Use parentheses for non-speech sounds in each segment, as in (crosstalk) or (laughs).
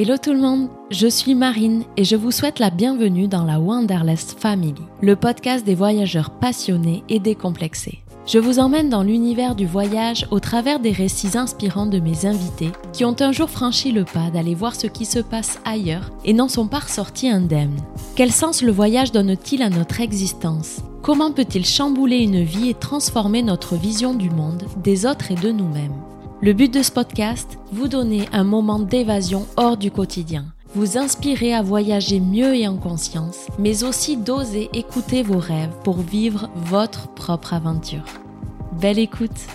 Hello tout le monde, je suis Marine et je vous souhaite la bienvenue dans la Wanderlust Family, le podcast des voyageurs passionnés et décomplexés. Je vous emmène dans l'univers du voyage au travers des récits inspirants de mes invités qui ont un jour franchi le pas d'aller voir ce qui se passe ailleurs et n'en sont pas ressortis indemnes. Quel sens le voyage donne-t-il à notre existence? Comment peut-il chambouler une vie et transformer notre vision du monde, des autres et de nous-mêmes? Le but de ce podcast, vous donner un moment d'évasion hors du quotidien, vous inspirer à voyager mieux et en conscience, mais aussi d'oser écouter vos rêves pour vivre votre propre aventure. Belle écoute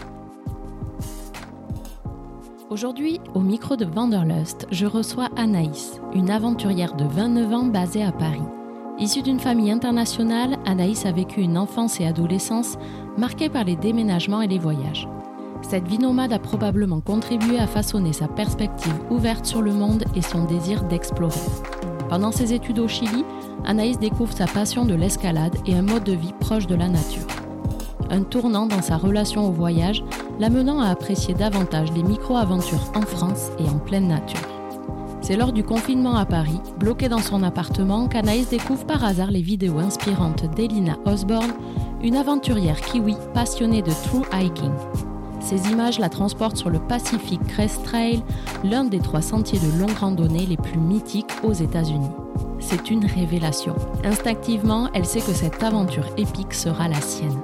Aujourd'hui, au micro de Wanderlust, je reçois Anaïs, une aventurière de 29 ans basée à Paris. Issue d'une famille internationale, Anaïs a vécu une enfance et adolescence marquée par les déménagements et les voyages. Cette vie nomade a probablement contribué à façonner sa perspective ouverte sur le monde et son désir d'explorer. Pendant ses études au Chili, Anaïs découvre sa passion de l'escalade et un mode de vie proche de la nature. Un tournant dans sa relation au voyage l'amenant à apprécier davantage les micro-aventures en France et en pleine nature. C'est lors du confinement à Paris, bloqué dans son appartement, qu'Anaïs découvre par hasard les vidéos inspirantes d'Elina Osborne, une aventurière kiwi passionnée de true hiking. Ces images la transportent sur le Pacific Crest Trail, l'un des trois sentiers de longue randonnée les plus mythiques aux États-Unis. C'est une révélation. Instinctivement, elle sait que cette aventure épique sera la sienne.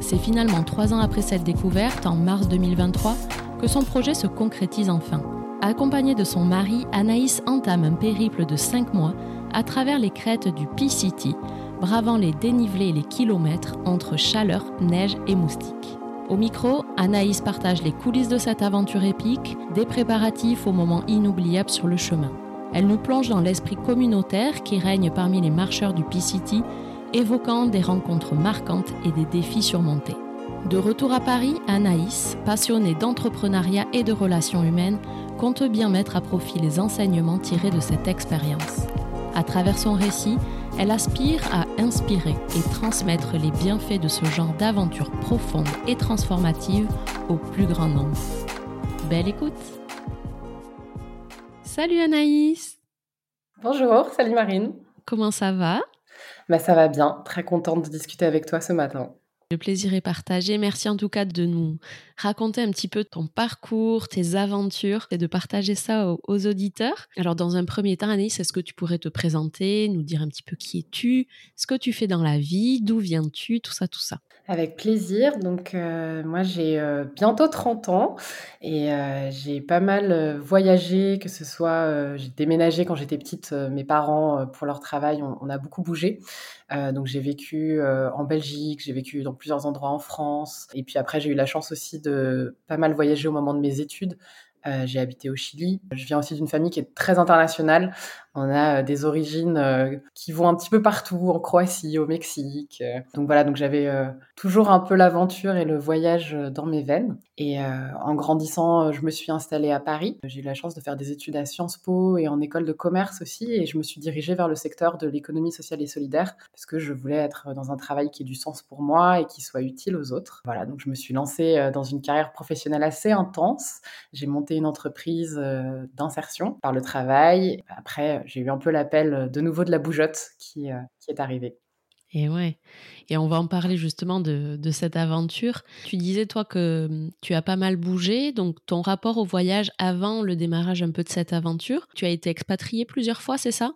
C'est finalement trois ans après cette découverte, en mars 2023, que son projet se concrétise enfin. Accompagnée de son mari, Anaïs entame un périple de cinq mois à travers les crêtes du P-City, bravant les dénivelés et les kilomètres entre chaleur, neige et moustiques. Au micro, Anaïs partage les coulisses de cette aventure épique, des préparatifs aux moments inoubliables sur le chemin. Elle nous plonge dans l'esprit communautaire qui règne parmi les marcheurs du P-City, évoquant des rencontres marquantes et des défis surmontés. De retour à Paris, Anaïs, passionnée d'entrepreneuriat et de relations humaines, compte bien mettre à profit les enseignements tirés de cette expérience. À travers son récit, elle aspire à inspirer et transmettre les bienfaits de ce genre d'aventure profonde et transformative au plus grand nombre. Belle écoute. Salut Anaïs. Bonjour, salut Marine. Comment ça va? Bah Ça va bien, très contente de discuter avec toi ce matin. Le plaisir est partagé. Merci en tout cas de nous raconter un petit peu ton parcours, tes aventures et de partager ça aux, auditeurs. Alors dans un premier temps, Anaïs, est-ce que tu pourrais te présenter, nous dire un petit peu qui es-tu, ce que tu fais dans la vie, d'où viens-tu, tout ça, tout ça? Avec plaisir. Donc, euh, moi, j'ai euh, bientôt 30 ans et euh, j'ai pas mal voyagé, que ce soit, j'ai déménagé quand j'étais petite. mes parents, pour leur travail, on a beaucoup bougé. donc, j'ai vécu en Belgique, j'ai vécu dans plusieurs endroits en France. Et puis après, j'ai eu la chance aussi de pas mal voyager au moment de mes études. j'ai habité au Chili. Je viens aussi d'une famille qui est très internationale. On a euh, des origines euh, qui vont un petit peu partout, en Croatie, au Mexique. Euh. Donc voilà, donc j'avais toujours un peu l'aventure et le voyage dans mes veines. Et en grandissant, je me suis installée à Paris. J'ai eu la chance de faire des études à Sciences Po et en école de commerce aussi. Et je me suis dirigée vers le secteur de l'économie sociale et solidaire parce que je voulais être dans un travail qui ait du sens pour moi et qui soit utile aux autres. Voilà, donc je me suis lancée dans une carrière professionnelle assez intense. J'ai monté une entreprise d'insertion par le travail. Après, j'ai eu un peu l'appel euh, de nouveau de la bougeotte qui, euh, qui est arrivée. Et ouais. Et on va en parler justement de, de, cette aventure. Tu disais, toi, que hum, tu as pas mal bougé. Donc, ton rapport au voyage avant le démarrage un peu de cette aventure, tu as été expatrié plusieurs fois, c'est ça?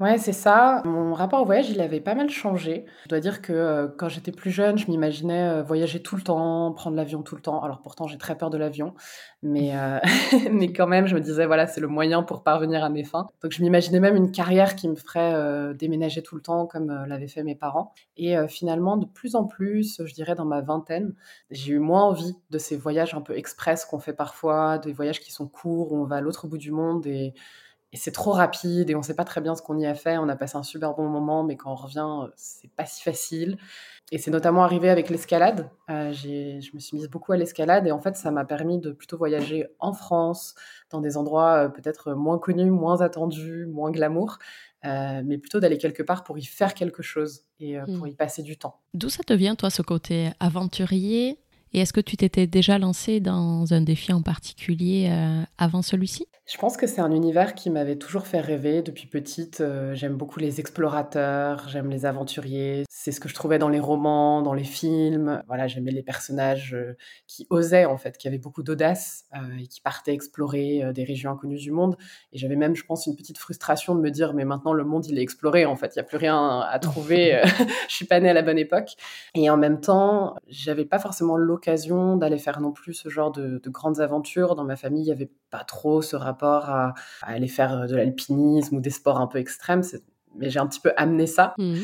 Ouais, c'est ça. Mon rapport au voyage, il avait pas mal changé. Je dois dire que euh, quand j'étais plus jeune, je m'imaginais euh, voyager tout le temps, prendre l'avion tout le temps. Alors pourtant, j'ai très peur de l'avion, mais, euh, (laughs) mais quand même, je me disais, voilà, c'est le moyen pour parvenir à mes fins. Donc je m'imaginais même une carrière qui me ferait déménager tout le temps, comme l'avaient fait mes parents. Et finalement, de plus en plus, je dirais dans ma vingtaine, j'ai eu moins envie de ces voyages un peu express qu'on fait parfois, des voyages qui sont courts, où on va à l'autre bout du monde et et c'est trop rapide et on sait pas très bien ce qu'on y a fait. On a passé un super bon moment, mais quand on revient, c'est pas si facile. Et c'est notamment arrivé avec l'escalade. Euh, je me suis mise beaucoup à l'escalade et en fait, ça m'a permis de plutôt voyager en France, dans des endroits euh, peut-être moins connus, moins attendus, moins glamour, euh, mais plutôt d'aller quelque part pour y faire quelque chose et pour hmm. y passer du temps. D'où ça te vient, toi, ce côté aventurier? Et est-ce que tu t'étais déjà lancé dans un défi en particulier euh, avant celui-ci? Je pense que c'est un univers qui m'avait toujours fait rêver depuis petite. Euh, j'aime beaucoup les explorateurs, j'aime les aventuriers. C'est ce que je trouvais dans les romans, dans les films. Voilà, j'aimais les personnages euh, qui osaient en fait, qui avaient beaucoup d'audace et qui partaient explorer des régions inconnues du monde. Et j'avais même, je pense, une petite frustration de me dire mais maintenant le monde il est exploré en fait, il n'y a plus rien à trouver. (laughs) (laughs) je suis pas née à la bonne époque. Et en même temps, j'avais pas forcément l'occasion d'aller faire non plus ce genre de, grandes aventures. Dans ma famille, il n'y avait pas trop ce rapport à, aller faire de l'alpinisme ou des sports un peu extrêmes. Mais j'ai un petit peu amené ça. Mmh.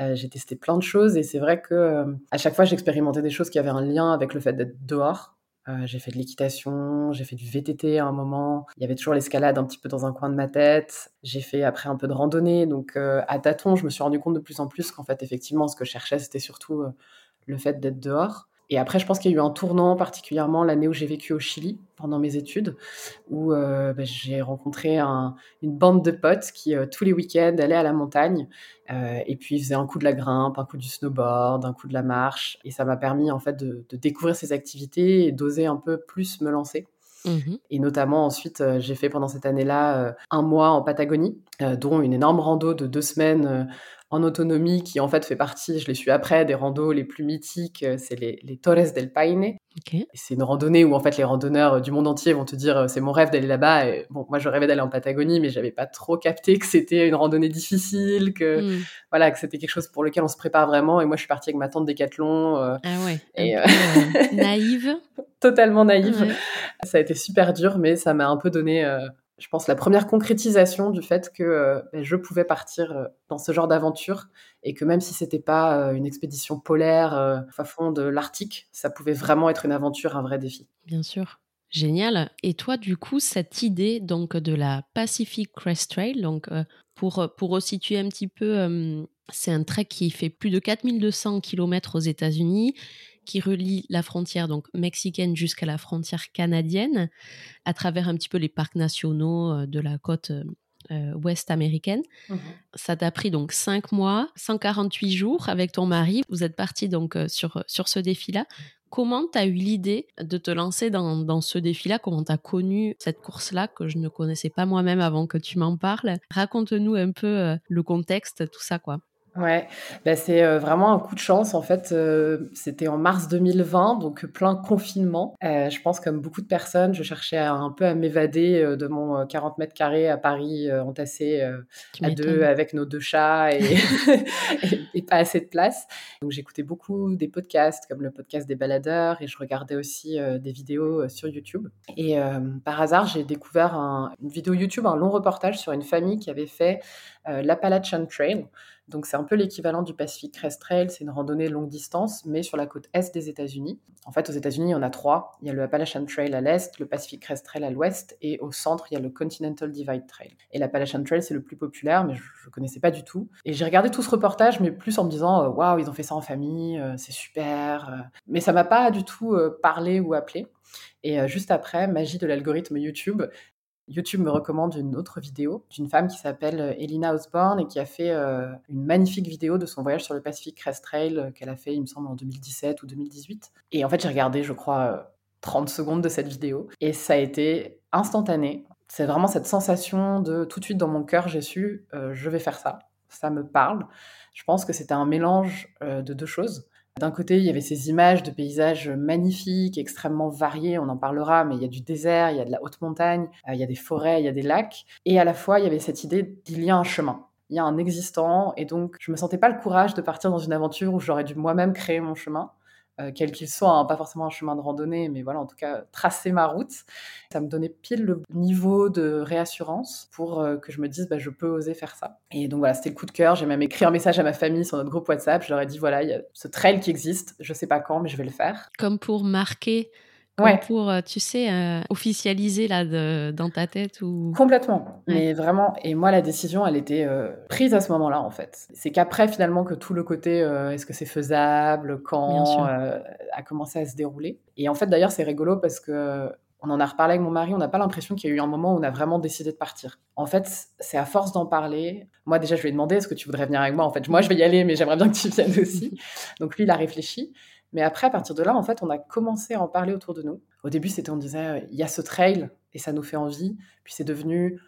Euh, j'ai testé plein de choses et c'est vrai que euh, à chaque fois j'expérimentais des choses qui avaient un lien avec le fait d'être dehors. Euh, j'ai fait de l'équitation, j'ai fait du VTT à un moment. Il y avait toujours l'escalade un petit peu dans un coin de ma tête. J'ai fait après un peu de randonnée. Donc euh, à tâtons, je me suis rendu compte de plus en plus qu'en fait, effectivement, ce que je cherchais, c'était surtout euh, le fait d'être dehors. Et après, je pense qu'il y a eu un tournant, particulièrement l'année où j'ai vécu au Chili pendant mes études, où euh, bah, j'ai rencontré une bande de potes qui, euh, tous les week-ends, allaient à la montagne euh, et puis ils faisaient un coup de la grimpe, un coup du snowboard, un coup de la marche. Et ça m'a permis, en fait, de, découvrir ces activités et d'oser un peu plus me lancer. Mmh et notamment ensuite, j'ai fait pendant cette année-là un mois en Patagonie, dont une énorme rando de deux semaines en autonomie qui en fait fait partie, je l'ai su après, des randos les plus mythiques, euh, c'est les, les, Torres del Paine. C'est une randonnée où en fait les randonneurs euh, du monde entier vont te dire euh, c'est mon rêve d'aller là-bas. Et, bon, moi je rêvais d'aller en Patagonie, mais j'avais pas trop capté que c'était une randonnée difficile, que hmm. voilà que c'était quelque chose pour lequel on se prépare vraiment. Et moi je suis partie avec ma tante Décathlon. ah ouais. Et, (laughs) naïve. Totalement naïve. Ça a été super dur, mais ça m'a un peu donné je pense, la première concrétisation du fait que euh, ben, je pouvais partir euh, dans ce genre d'aventure et que même si c'était pas euh, une expédition polaire à fond de l'Arctique, ça pouvait vraiment être une aventure, un vrai défi. Bien sûr. Génial. Et toi, du coup, cette idée donc de la Pacific Crest Trail, donc pour, pour resituer un petit peu, c'est un trek qui fait plus de 4200 km aux États-Unis qui relie la frontière donc mexicaine jusqu'à la frontière canadienne à travers un petit peu les parcs nationaux euh, de la côte euh, euh, ouest américaine. Mmh Ça t'a pris donc 5 mois, 148 jours avec ton mari. Vous êtes parti donc sur, sur ce défi-là. Comment tu as eu l'idée de te lancer dans, dans ce défi-là? Comment tu as connu cette course-là que je ne connaissais pas moi-même avant que tu m'en parles? Raconte-nous un peu le contexte, tout ça quoi. Ouais, bah, c'est euh, vraiment un coup de chance en fait. Euh, c'était en mars 2020, donc plein confinement. Euh, je pense comme beaucoup de personnes, je cherchais un peu à m'évader de mon 40 mètres carrés à Paris, entassé à deux avec nos deux chats (laughs) et, et, pas assez de place. Donc j'écoutais beaucoup des podcasts comme le podcast des baladeurs et je regardais aussi des vidéos sur YouTube. Et par hasard, j'ai découvert une vidéo YouTube, un long reportage sur une famille qui avait fait l'Appalachian Trail. Donc c'est un peu l'équivalent du Pacific Crest Trail, c'est une randonnée longue distance, mais sur la côte est des États-Unis. En fait, aux États-Unis, il y en a trois. Il y a le Appalachian Trail à l'est, le Pacific Crest Trail à l'ouest, et au centre, il y a le Continental Divide Trail. Et l'Appalachian Trail, c'est le plus populaire, mais je ne connaissais pas du tout. Et j'ai regardé tout ce reportage, mais plus en me disant, euh, waouh, ils ont fait ça en famille, euh, c'est super. Euh. Mais ça m'a pas du tout parlé ou appelé. Et juste après, magie de l'algorithme YouTube, YouTube me recommande une autre vidéo d'une femme qui s'appelle euh, Elina Osborne et qui a fait euh, une magnifique vidéo de son voyage sur le Pacific Crest Trail euh, qu'elle a fait, il me semble, en 2017 ou 2018. Et en fait, j'ai regardé, je crois, 30 secondes de cette vidéo et ça a été instantané. C'est vraiment cette sensation de tout de suite dans mon cœur, j'ai su, je vais faire ça. Ça me parle. Je pense que c'était un mélange de deux choses. D'un côté, il y avait ces images de paysages magnifiques, extrêmement variés, on en parlera, mais il y a du désert, il y a de la haute montagne, euh, il y a des forêts, il y a des lacs. Et à la fois, il y avait cette idée qu'il y a un chemin, il y a un existant. Et donc, je me sentais pas le courage de partir dans une aventure où j'aurais dû moi-même créer mon chemin. Euh, quel qu'il soit, hein, pas forcément un chemin de randonnée, mais voilà, en tout cas, tracer ma route. Ça me donnait pile le niveau de réassurance pour euh, que je me dise, bah, je peux oser faire ça. Et donc voilà, c'était le coup de cœur. J'ai même écrit un message à ma famille sur notre groupe WhatsApp. Je leur ai dit, voilà, il y a ce trail qui existe, je sais pas quand, mais je vais le faire. Comme pour marquer ouais. pour, euh, tu sais, euh, officialiser là dans ta tête ou complètement. Mais vraiment, et moi la décision, elle était euh, prise à ce moment-là en fait. C'est qu'après finalement que tout le côté, est-ce que c'est faisable, quand, a commencé à se dérouler. Et en fait d'ailleurs c'est rigolo parce que on en a reparlé avec mon mari, on n'a pas l'impression qu'il y a eu un moment où on a vraiment décidé de partir. En fait, c'est à force d'en parler. Moi, déjà, je lui ai demandé est-ce que tu voudrais venir avec moi? En fait, moi, je vais y aller, mais j'aimerais bien que tu viennes aussi. (laughs) Donc, lui, il a réfléchi. Mais après, à partir de là, en fait, on a commencé à en parler autour de nous. Au début, c'était on disait, il y a ce trail et ça nous fait envie. Puis c'est devenu,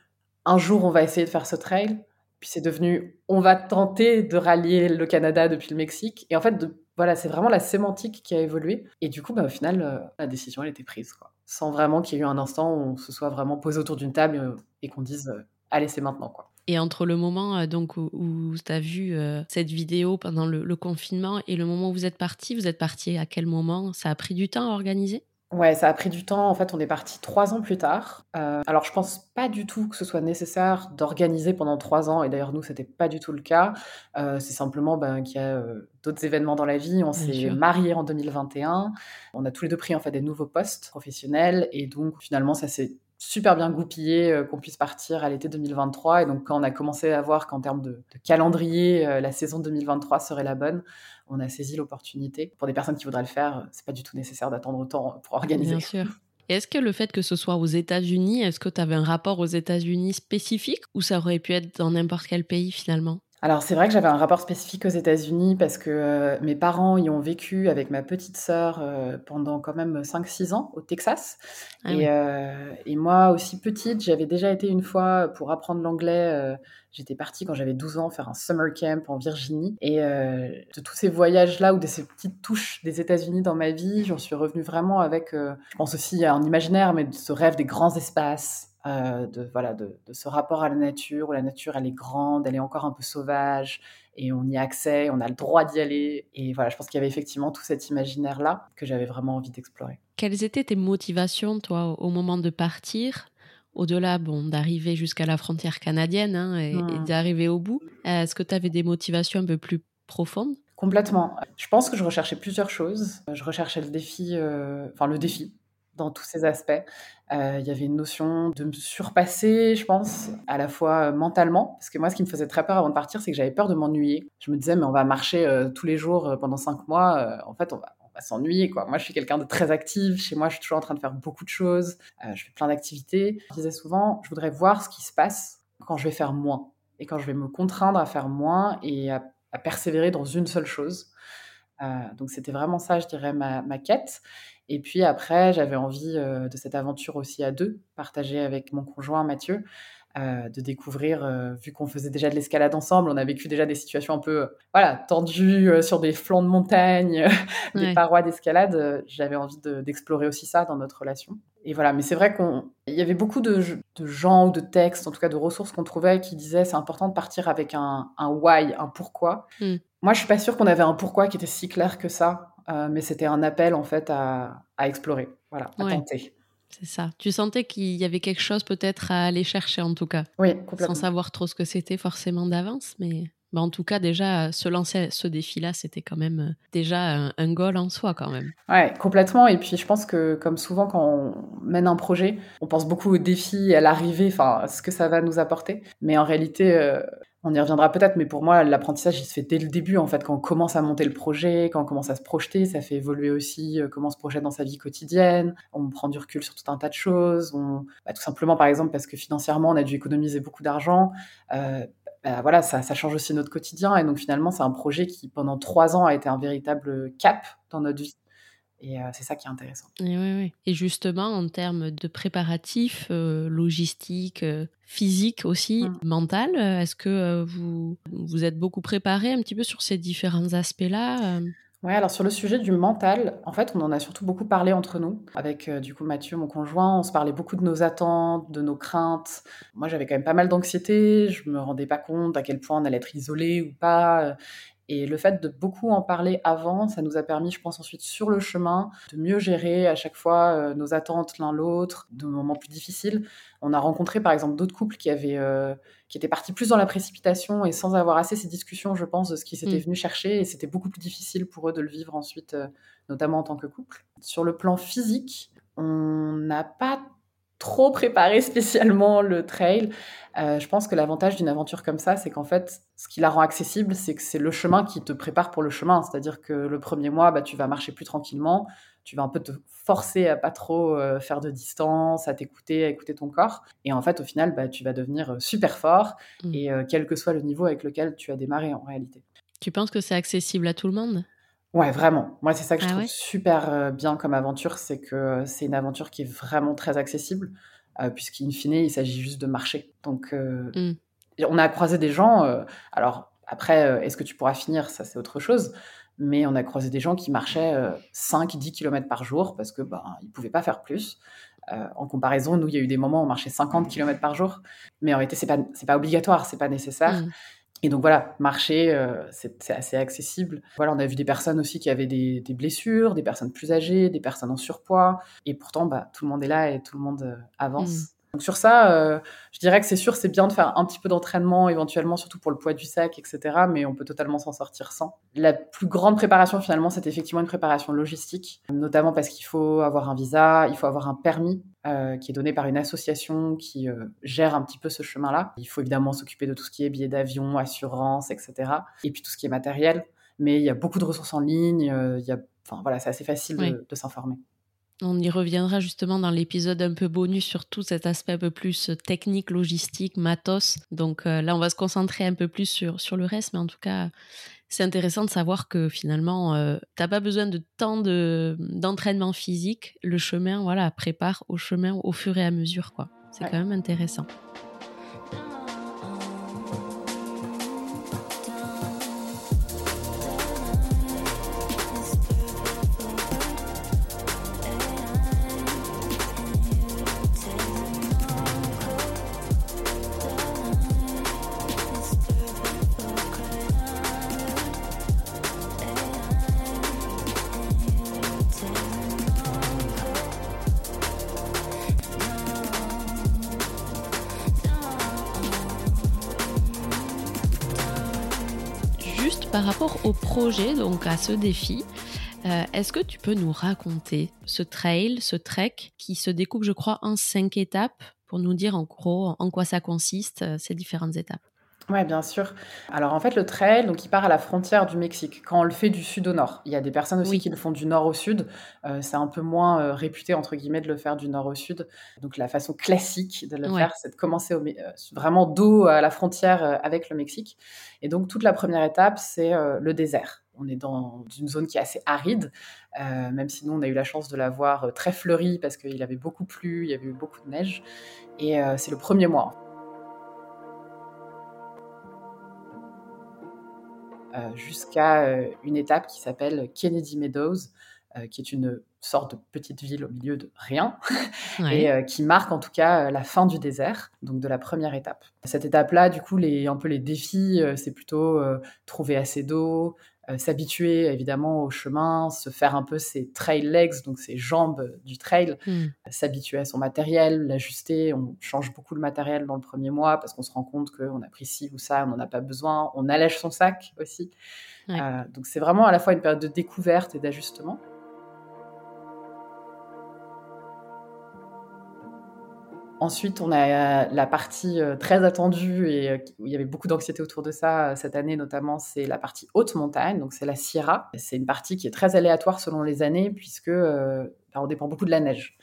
un jour, on va essayer de faire ce trail. Puis c'est devenu, on va tenter de rallier le Canada depuis le Mexique. Et en fait, voilà, c'est vraiment la sémantique qui a évolué. Et du coup, bah, au final, euh, la décision, elle était prise. Quoi. Sans vraiment qu'il y ait eu un instant où on se soit vraiment posé autour d'une table euh, et qu'on dise, euh, allez, c'est maintenant. Quoi. Et entre le moment donc où, tu as vu cette vidéo pendant le, confinement et le moment où vous êtes parti, vous êtes parti à quel moment? Ça a pris du temps à organiser? Ouais, ça a pris du temps. En fait, on est parti trois ans plus tard. Euh, alors, je pense pas du tout que ce soit nécessaire d'organiser pendant trois ans. Et d'ailleurs, nous, c'était pas du tout le cas. Euh, c'est simplement ben, qu'il y a euh, d'autres événements dans la vie. On s'est mariés en 2021. On a tous les deux pris en fait des nouveaux postes professionnels. Et donc, finalement, ça s'est super bien goupillé qu'on puisse partir à l'été 2023. Et donc, quand on a commencé à voir qu'en termes de, calendrier, la saison 2023 serait la bonne, on a saisi l'opportunité. Pour des personnes qui voudraient le faire, c'est pas du tout nécessaire d'attendre autant pour organiser. Bien sûr. Est-ce que le fait que ce soit aux États-Unis, est-ce que tu avais un rapport aux États-Unis spécifique ou ça aurait pu être dans n'importe quel pays finalement? Alors c'est vrai que j'avais un rapport spécifique aux États-Unis parce que euh, mes parents y ont vécu avec ma petite sœur euh, pendant quand même 5-6 ans au Texas. Ah et, euh, et, moi aussi petite, j'avais déjà été une fois pour apprendre l'anglais. J'étais partie quand j'avais 12 ans faire un summer camp en Virginie. Et de tous ces voyages-là ou de ces petites touches des États-Unis dans ma vie, j'en suis revenue vraiment avec, je pense aussi à un imaginaire, mais de ce rêve des grands espaces, euh, de, voilà, de, ce rapport à la nature, où la nature, elle est grande, elle est encore un peu sauvage, et on y a accès, on a le droit d'y aller. Et voilà, je pense qu'il y avait effectivement tout cet imaginaire-là que j'avais vraiment envie d'explorer. Quelles étaient tes motivations, toi, au moment de partir? Au-delà bon, d'arriver jusqu'à la frontière canadienne hein, et, mmh. d'arriver au bout, est-ce que tu avais des motivations un peu plus profondes? Complètement. Je pense que je recherchais plusieurs choses. Je recherchais le défi, euh, enfin le défi, dans tous ces aspects. Euh, il y avait une notion de me surpasser, je pense, à la fois euh, mentalement, parce que moi, ce qui me faisait très peur avant de partir, c'est que j'avais peur de m'ennuyer. Je me disais, mais on va marcher euh, tous les jours pendant cinq mois, en fait, on va, s'ennuyer. Moi, je suis quelqu'un de très actif. Chez moi, je suis toujours en train de faire beaucoup de choses. je fais plein d'activités. Je disais souvent, je voudrais voir ce qui se passe quand je vais faire moins et quand je vais me contraindre à faire moins et à, persévérer dans une seule chose. Donc, c'était vraiment ça, je dirais, ma, ma quête. Et puis après, j'avais envie euh, de cette aventure aussi à deux, partagée avec mon conjoint Mathieu, euh, de découvrir, euh, vu qu'on faisait déjà de l'escalade ensemble, on a vécu déjà des situations un peu voilà, tendues sur des flancs de montagne, (laughs) des parois d'escalade. J'avais envie d'explorer aussi ça dans notre relation. Et voilà, mais c'est vrai qu'il y avait beaucoup de, gens ou de textes, en tout cas de ressources qu'on trouvait qui disaient c'est important de partir avec un, why, un pourquoi. Hmm. Moi, je suis pas sûre qu'on avait un pourquoi qui était si clair que ça. Euh, mais c'était un appel en fait à, explorer, voilà, à tenter. C'est ça. Tu sentais qu'il y avait quelque chose peut-être à aller chercher en tout cas? Oui, complètement. Sans savoir trop ce que c'était forcément d'avance, mais en tout cas, déjà, se lancer ce défi-là, c'était quand même euh, déjà un, goal en soi, quand même. Ouais, complètement. Et puis, je pense que, comme souvent, quand on mène un projet, on pense beaucoup au défi, à l'arrivée, enfin, ce que ça va nous apporter. Mais en réalité, euh, on y reviendra peut-être, mais pour moi, l'apprentissage, il se fait dès le début, en fait, quand on commence à monter le projet, quand on commence à se projeter, ça fait évoluer aussi euh, comment on se projette dans sa vie quotidienne, on prend du recul sur tout un tas de choses. Bah, tout simplement, par exemple, parce que financièrement, on a dû économiser beaucoup d'argent, bah, voilà, ça, ça, change aussi notre quotidien, et donc finalement, c'est un projet qui, pendant trois ans, a été un véritable cap dans notre vie. Et euh, c'est ça qui est intéressant. Et, oui, oui. et justement, en termes de préparatifs, euh, logistique, euh, physique aussi, mmh. mental, est-ce que vous vous êtes beaucoup préparé un petit peu sur ces différents aspects-là Ouais, alors sur le sujet du mental, en fait, on en a surtout beaucoup parlé entre nous. Avec du coup Mathieu, mon conjoint, on se parlait beaucoup de nos attentes, de nos craintes. Moi, j'avais quand même pas mal d'anxiété. Je me rendais pas compte à quel point on allait être isolé ou pas. Et le fait de beaucoup en parler avant, ça nous a permis, je pense, ensuite sur le chemin, de mieux gérer à chaque fois euh, nos attentes l'un l'autre, de moments plus difficiles. On a rencontré par exemple d'autres couples qui avaient, euh, qui étaient partis plus dans la précipitation et sans avoir assez ces discussions, je pense, de ce qu'ils s'étaient mm. venus chercher. Et c'était beaucoup plus difficile pour eux de le vivre ensuite, euh, notamment en tant que couple. Sur le plan physique, on n'a pas trop préparé (laughs) spécialement le trail. Euh, je pense que l'avantage d'une aventure comme ça, c'est qu'en fait, ce qui la rend accessible, c'est que c'est le chemin qui te prépare pour le chemin. C'est-à-dire que le premier mois, bah, tu vas marcher plus tranquillement, tu vas un peu te forcer à pas trop euh, faire de distance, à t'écouter, à écouter ton corps. Et en fait, au final, bah, tu vas devenir euh, super fort, mmh. et quel que soit le niveau avec lequel tu as démarré en réalité. Tu penses que c'est accessible à tout le monde? Ouais, vraiment. Moi, c'est ça que je Ah trouve ouais? super, heu, bien comme aventure, c'est que c'est une aventure qui est vraiment très accessible, heu, puisqu'in fine, il s'agit juste de marcher. Donc, heu, Mmh. et on a croisé des gens, alors après, est-ce que tu pourras finir? Ça, c'est autre chose, mais on a croisé des gens qui marchaient, heu, 5-10 kilomètres par jour parce que, ben, ils pouvaient pas faire plus. En comparaison, nous, il y a eu des moments où on marchait 50 kilomètres par jour, mais en réalité, c'est pas c'est pas obligatoire, c'est pas nécessaire. Mmh. Et donc voilà, marcher, heu, c'est assez accessible. Voilà, on a vu des personnes aussi qui avaient des blessures, des personnes plus âgées, des personnes en surpoids et pourtant, bah, tout le monde est là et tout le monde, heu, Mmh. Donc sur ça, heu, je dirais que c'est sûr, c'est bien de faire un petit peu d'entraînement éventuellement, surtout pour le poids du sac et cetera, mais on peut totalement s'en sortir sans. La plus grande préparation finalement, c'est effectivement une préparation logistique, notamment parce qu'il faut avoir un visa, il faut avoir un permis, heu, qui est donné par une association qui, heu, gère un petit peu ce chemin-là. Il faut évidemment s'occuper de tout ce qui est billets d'avion, assurance et cetera et puis tout ce qui est matériel, mais il y a beaucoup de ressources en ligne, il y a enfin voilà, c'est assez facile Oui. de de s'informer. On y reviendra justement dans l'épisode un peu bonus sur tout cet aspect un peu plus technique, logistique, matos. Donc euh, là, on va se concentrer un peu plus sur, sur le reste, mais en tout cas, c'est intéressant de savoir que finalement, euh, t'as pas besoin de tant de, d'entraînement physique. Le chemin, voilà, prépare au chemin au fur et à mesure, quoi. C'est Ouais. quand même intéressant. Par rapport au projet, donc à ce défi, euh, est-ce que tu peux nous raconter ce trail, ce trek qui se découpe, je crois, en cinq étapes pour nous dire en gros en quoi ça consiste, euh, ces différentes étapes? Ouais, bien sûr. Alors en fait, le trail, donc il part à la frontière du Mexique, quand on le fait du sud au nord. Il y a des personnes aussi Oui. qui le font du nord au sud. Heu, c'est un peu moins, heu, réputé entre guillemets de le faire du nord au sud. Donc la façon classique de le Ouais. faire, c'est de commencer au heu, vraiment dos à la frontière, avec le Mexique et donc toute la première étape, c'est, le désert. On est dans une zone qui est assez aride, même si nous, on a eu la chance de la voir, très fleurie parce qu'il avait beaucoup plu, il y avait eu beaucoup de neige et c'est le premier mois. Jusqu'à euh, une étape qui s'appelle Kennedy Meadows, euh, qui est une sorte de petite ville au milieu de rien, (laughs) Ouais. et euh, qui marque en tout cas euh, la fin du désert, donc de la première étape. Cette étape-là, du coup, les, un peu les défis, euh, c'est plutôt euh, trouver assez d'eau, euh, s'habituer évidemment au chemin, se faire un peu ses trail legs, donc ses jambes du trail, Hmm. s'habituer à son matériel, l'ajuster. On change beaucoup le matériel dans le premier mois parce qu'on se rend compte qu'on a pris ci ou ça, on n'en a pas besoin. On allège son sac aussi. Ouais. Euh, donc c'est vraiment à la fois une période de découverte et d'ajustement. Ensuite, on a la partie euh, très attendue et euh, où il y avait beaucoup d'anxiété autour de ça euh, cette année, notamment, c'est la partie haute montagne, donc c'est la Sierra. C'est une partie qui est très aléatoire selon les années, puisque ben, on dépend beaucoup de la neige.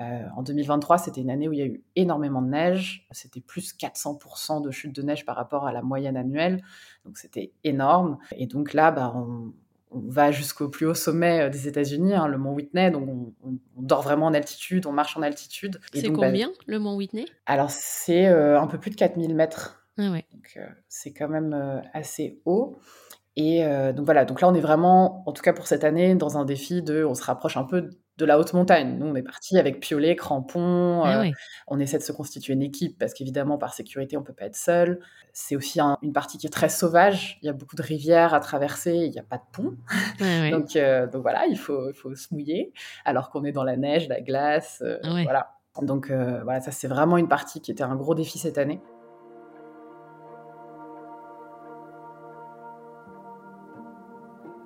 Euh, en 2023, c'était une année où il y a eu énormément de neige. C'était plus 400% de chute de neige par rapport à la moyenne annuelle. Donc c'était énorme. Et donc là, bah, on, on va jusqu'au plus haut sommet euh, des États-Unis, hein, le mont Whitney. Donc on, on, on, dort vraiment en altitude, on marche en altitude. C'est combien bah, le mont Whitney? Alors c'est euh, un peu plus de 4000 mètres. Ah ouais. Donc euh, c'est quand même euh, assez haut. Et donc voilà, donc là on est vraiment, en tout cas pour cette année, dans un défi de, on se rapproche un peu de la haute montagne. Nous on est parti avec piolet, crampons, ah ouais. on essaie de se constituer une équipe parce qu'évidemment par sécurité on peut pas être seul. C'est aussi un, une partie qui est très sauvage, il y a beaucoup de rivières à traverser, il n'y a pas de pont. Ah (laughs) donc, euh, donc voilà, il faut, se mouiller alors qu'on est dans la neige, la glace, euh, ah voilà. Donc euh, voilà, ça c'est vraiment une partie qui était un gros défi cette année.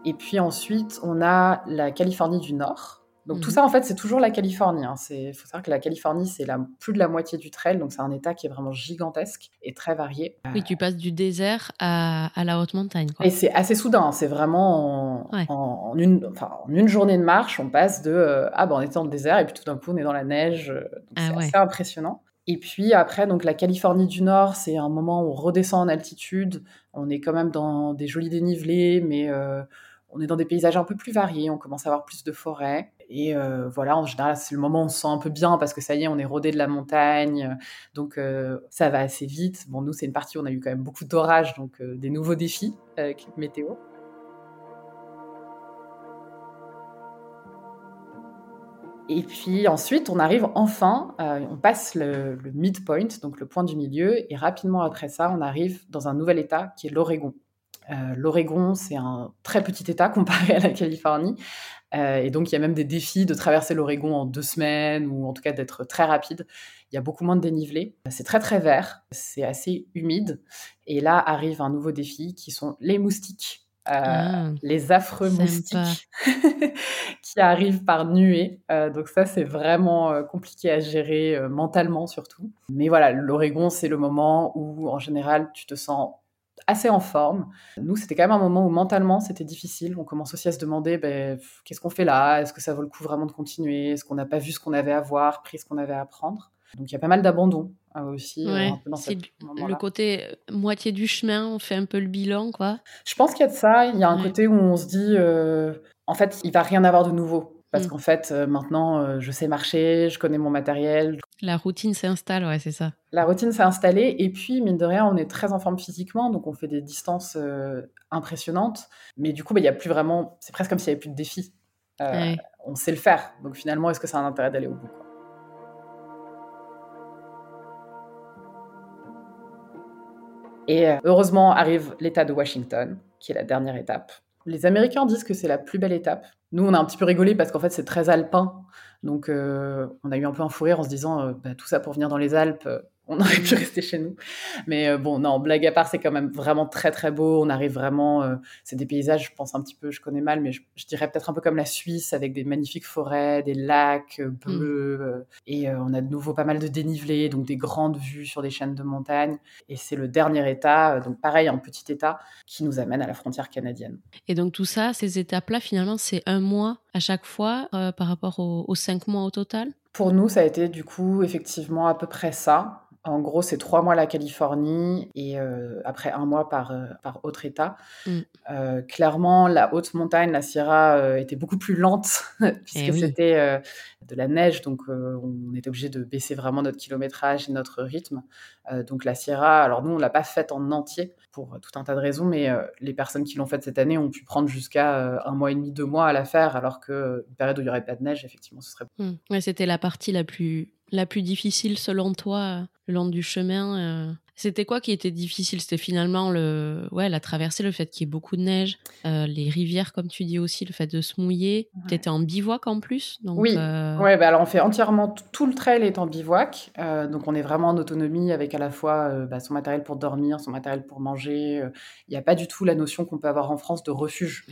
Et puis ensuite, on a la Californie du Nord. Donc mmh. tout ça, en fait, c'est toujours la Californie. Il hein. faut savoir que la Californie, c'est plus de la moitié du trail, donc c'est un État qui est vraiment gigantesque et très varié. Oui, tu passes du désert à, à la haute montagne. Quoi. Et c'est assez soudain, c'est vraiment en, ouais. en, en, une, enfin, en une journée de marche, on passe de euh, ah ben on était dans le désert et puis tout d'un coup on est dans la neige. Donc ah c'est ouais. assez impressionnant. Et puis après, donc la Californie du Nord, c'est un moment où on redescend en altitude. On est quand même dans des jolis dénivelés, mais euh, on est dans des paysages un peu plus variés, on commence à avoir plus de forêts. Et voilà, en général, c'est le moment où on se sent un peu bien parce que ça y est, on est rodé de la montagne. Donc ça va assez vite. Bon, nous, c'est une partie où on a eu quand même beaucoup d'orages, donc des nouveaux défis avec météo. Et puis ensuite, on arrive enfin, euh, on passe le, midpoint, donc le point du milieu, et rapidement après ça, on arrive dans un nouvel État qui est l'Oregon. Euh, L'Oregon, c'est un très petit État comparé à la Californie, euh, et donc il y a même des défis de traverser l'Oregon en deux semaines, ou en tout cas d'être très rapide. Il y a beaucoup moins de dénivelé. C'est très très vert, c'est assez humide, et là arrive un nouveau défi qui sont les moustiques. Ah, les affreux moustiques (laughs) qui arrivent par nuée. Euh, donc ça, c'est vraiment euh, compliqué à gérer euh, mentalement surtout. Mais voilà, l'Oregon, c'est le moment où, en général, tu te sens assez en forme. Nous, c'était quand même un moment où mentalement, c'était difficile. On commence aussi à se demander, ben, qu'est-ce qu'on fait là? Est-ce que ça vaut le coup vraiment de continuer? Est-ce qu'on n'a pas vu ce qu'on avait à voir, pris ce qu'on avait à apprendre? Donc il y a pas mal d'abandon aussi. c'est le côté moitié du chemin, on fait un peu le bilan, quoi. Je pense qu'il y a de ça. Il y a un côté où on se dit, en fait, il va rien avoir de nouveau. Parce mmh. qu'en fait, euh, maintenant, euh, je sais marcher, je connais mon matériel. La routine s'installe, ouais, c'est ça. La routine s'est installée. Et puis, mine de rien, on est très en forme physiquement. Donc, on fait des distances euh, impressionnantes. Mais du coup, bah, il y a plus vraiment. C'est presque comme s'il n'y avait plus de défi. On sait le faire. Donc, finalement, est-ce que ça a un intérêt d'aller au bout Et heureusement arrive l'État de Washington, qui est la dernière étape. Les Américains disent que c'est la plus belle étape. Nous, on a un petit peu rigolé parce qu'en fait, c'est très alpin. Donc, euh, on a eu un peu un fou rire en se disant, euh, bah, tout ça pour venir dans les Alpes, euh, on (laughs) aurait pu rester chez nous. Mais euh, bon, non, blague à part, c'est quand même vraiment très très beau. On arrive vraiment, euh, c'est des paysages, je pense un petit peu, je connais mal, mais je, dirais peut-être un peu comme la Suisse avec des magnifiques forêts, des lacs euh, bleus. Mm. et on a de nouveau pas mal de dénivelé, donc des grandes vues sur des chaînes de montagnes. Et c'est le dernier état, donc pareil, un petit état qui nous amène à la frontière canadienne. Et donc tout ça, ces étapes-là, finalement, c'est un mois à chaque fois par rapport aux cinq mois au total? Pour nous, ça a été du coup effectivement à peu près ça. En gros, c'est trois mois la Californie et euh, après un mois par, euh, par autre État. Mm. Euh, clairement, la haute montagne, la Sierra, était beaucoup plus lente (laughs) puisque eh c'était de la neige, donc on était obligé de baisser vraiment notre kilométrage et notre rythme. donc la Sierra, alors nous, on l'a pas faite en entier pour tout un tas de raisons, mais les personnes qui l'ont faite cette année ont pu prendre jusqu'à un mois et demi, deux mois à la faire, alors qu'une période où il n'y aurait pas de neige, effectivement, ce serait... Mm. c'était la partie la plus la plus difficile selon toi le long du chemin euh, C'était quoi qui était difficile? C'était finalement le, ouais, la traversée, le fait qu'il y ait beaucoup de neige, euh, les rivières, comme tu dis aussi, le fait de se mouiller. Tu étais en bivouac en plus donc, Oui, euh, ouais, bah alors on fait entièrement tout le trail est en bivouac. donc on est vraiment en autonomie avec à la fois bah, son matériel pour dormir, son matériel pour manger. Il n'y a pas du tout la notion qu'on peut avoir en France de refuge.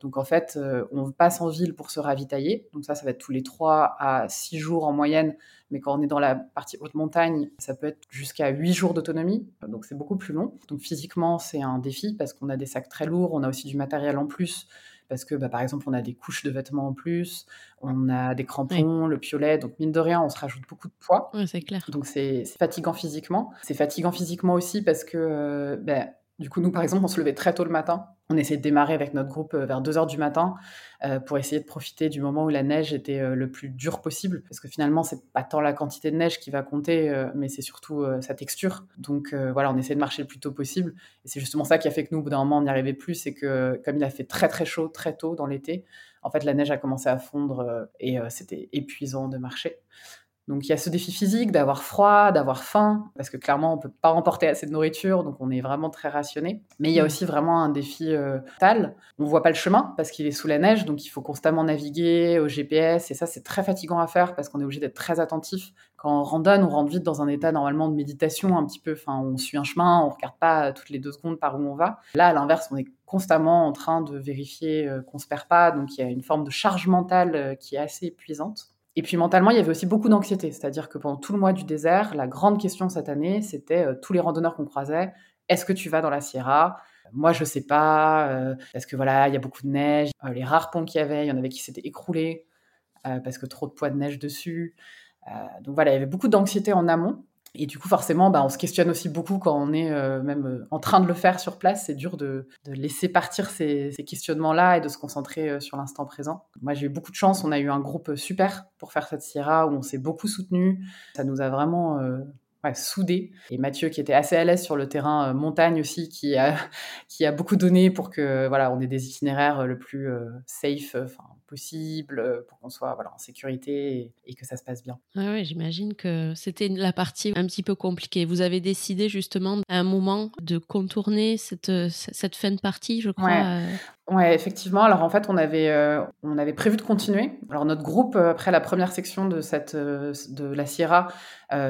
donc en fait, on passe en ville pour se ravitailler. Donc ça, ça va être tous les 3 à 6 jours en moyenne mais quand on est dans la partie haute montagne, ça peut être jusqu'à 8 jours d'autonomie, donc c'est beaucoup plus long. Donc physiquement, c'est un défi parce qu'on a des sacs très lourds, on a aussi du matériel en plus, parce que bah, par exemple, on a des couches de vêtements en plus, on a des crampons, le piolet, donc mine de rien, on se rajoute beaucoup de poids. Oui, c'est clair. Donc c'est fatigant physiquement. C'est fatigant physiquement aussi parce que, euh, bah, du coup, nous, par exemple, on se levait très tôt le matin on essayait de démarrer avec notre groupe euh, vers 2 heures du matin euh, pour essayer de profiter du moment où la neige était euh, le plus dur possible. Parce que finalement, c'est pas tant la quantité de neige qui va compter, mais c'est surtout sa texture. Donc voilà, on essayait de marcher le plus tôt possible. Et c'est justement ça qui a fait que nous, au bout d'un moment, on n'y arrivait plus. C'est que comme il a fait très très chaud très tôt dans l'été, en fait, la neige a commencé à fondre et c'était épuisant de marcher. Donc il y a ce défi physique d'avoir froid, d'avoir faim, parce que clairement on peut pas emporter assez de nourriture, donc on est vraiment très rationné. Mais il y a mm. aussi vraiment un défi euh, mental. On voit pas le chemin parce qu'il est sous la neige, donc il faut constamment naviguer au GPS, et ça c'est très fatigant à faire parce qu'on est obligé d'être très attentif. Quand on randonne, on rentre vite dans un état normalement de méditation un petit peu. Enfin, on suit un chemin, on regarde pas toutes les deux secondes par où on va. Là, à l'inverse, on est constamment en train de vérifier euh, qu'on se perd pas, donc il y a une forme de charge mentale euh, qui est assez épuisante. Et puis mentalement, il y avait aussi beaucoup d'anxiété. C'est-à-dire que pendant tout le mois du désert, la grande question cette année, c'était euh, tous les randonneurs qu'on croisait, est-ce que tu vas dans la Sierra? Moi, je sais pas, euh, parce que voilà, il y a beaucoup de neige? Euh, les rares ponts qu'il y avait, il y en avait qui s'étaient écroulés parce que trop de poids de neige dessus. donc voilà, il y avait beaucoup d'anxiété en amont. Et du coup, forcément, bah, on se questionne aussi beaucoup quand on est euh, même euh, en train de le faire sur place. C'est dur de, laisser partir ces, questionnements-là et de se concentrer euh, sur l'instant présent. Moi, j'ai eu beaucoup de chance. On a eu un groupe super pour faire cette Sierra où on s'est beaucoup soutenu. Ça nous a vraiment soudés. Et Mathieu, qui était assez à l'aise sur le terrain montagne aussi, (laughs) qui a, beaucoup donné pour que voilà, on ait des itinéraires le plus safe, possible euh, pour qu'on soit voilà, en sécurité et, que ça se passe bien. Oui, ouais, j'imagine que c'était la partie un petit peu compliquée. Vous avez décidé justement à un moment de contourner cette, cette fin de partie, je crois. Ouais. Ouais, effectivement. Alors en fait, on avait, euh, on avait prévu de continuer. Alors notre groupe, euh, après la première section de, cette, euh, de la Sierra,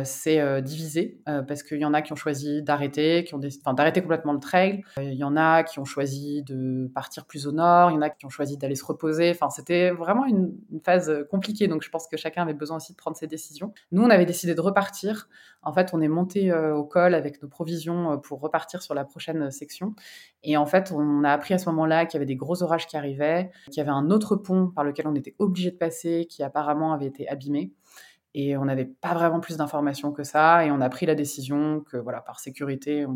s'est divisé parce qu'il y en a qui ont choisi d'arrêter, qui ont enfin, d'arrêter complètement le trail. Il y en a qui ont choisi de partir plus au nord. Il y en a qui ont choisi d'aller se reposer. Enfin, c'était vraiment une, phase compliquée. Donc je pense que chacun avait besoin aussi de prendre ses décisions. Nous, on avait décidé de repartir. En fait, on est monté au col avec nos provisions pour repartir sur la prochaine section. Et en fait, on a appris à ce moment-là qu'il y avait des gros orages qui arrivaient, qu'il y avait un autre pont par lequel on était obligé de passer, qui apparemment avait été abîmé. Et on n'avait pas vraiment plus d'informations que ça. Et on a pris la décision que, voilà, par sécurité, on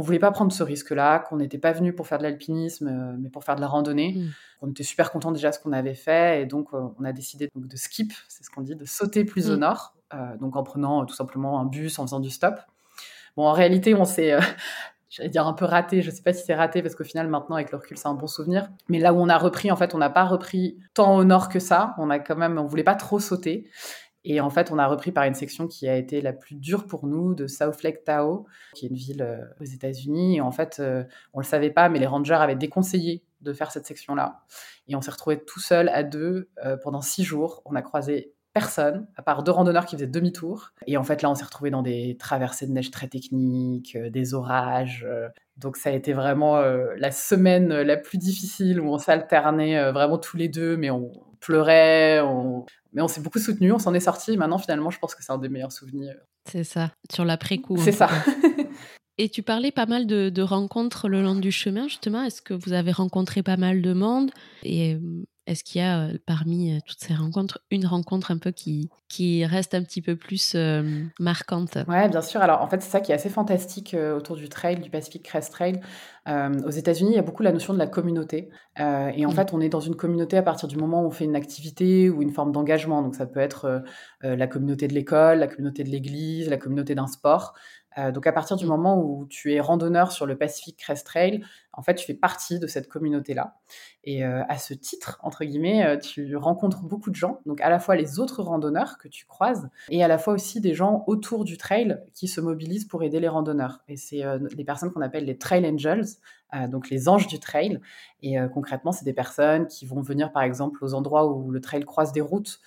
ne voulait pas prendre ce risque-là, qu'on n'était pas venu pour faire de l'alpinisme, euh, mais pour faire de la randonnée. Mmh. On était super contents déjà de ce qu'on avait fait. Et donc, euh, on a décidé donc, de skip, c'est ce qu'on dit, de sauter plus au mmh. nord. Euh, donc, en prenant tout simplement un bus, en faisant du stop. Bon, en réalité, on s'est (laughs) j'allais dire un peu raté, je sais pas si c'est raté parce qu'au final maintenant avec le recul c'est un bon souvenir. Mais là où on a repris, en fait, on n'a pas repris tant au nord que ça. On a quand même, on voulait pas trop sauter. Et en fait, on a repris par une section qui a été la plus dure pour nous, de South Lake Tahoe, qui est une ville euh, aux États-Unis. Et en fait, euh, on le savait pas, mais les rangers avaient déconseillé de faire cette section-là. Et on s'est retrouvés tout seul à deux euh, pendant six jours. On a croisé personne, à part deux randonneurs qui faisaient demi-tour. Et en fait, là, on s'est retrouvé dans des traversées de neige très techniques, euh, des orages. Euh. donc, ça a été vraiment euh, la semaine la plus difficile où on s'alternait vraiment tous les deux, mais on pleurait, mais on s'est beaucoup soutenu, on s'en est sorti. Maintenant, finalement, je pense que c'est un des meilleurs souvenirs. C'est ça, sur l'après-coup. C'est ça. (laughs) Et tu parlais pas mal de, de, rencontres le long du chemin, justement. Est-ce que vous avez rencontré pas mal de monde? Et est-ce qu'il y a euh, parmi euh, toutes ces rencontres une rencontre un peu qui, qui reste un petit peu plus euh, marquante? Ouais, bien sûr. Alors en fait, c'est ça qui est assez fantastique autour du trail, du Pacific Crest Trail. aux États-Unis, il y a beaucoup la notion de la communauté. et en mmh. fait, on est dans une communauté à partir du moment où on fait une activité ou une forme d'engagement. Donc ça peut être la communauté de l'école, la communauté de l'église, la communauté d'un sport. Euh, donc à partir du moment où tu es randonneur sur le Pacific Crest Trail, en fait, tu fais partie de cette communauté-là. Et euh, à ce titre, entre guillemets, euh, tu rencontres beaucoup de gens, donc à la fois les autres randonneurs que tu croises, et à la fois aussi des gens autour du trail qui se mobilisent pour aider les randonneurs. Et c'est les personnes qu'on appelle les Trail Angels, donc les anges du trail. Et concrètement, c'est des personnes qui vont venir, par exemple, aux endroits où le trail croise des routes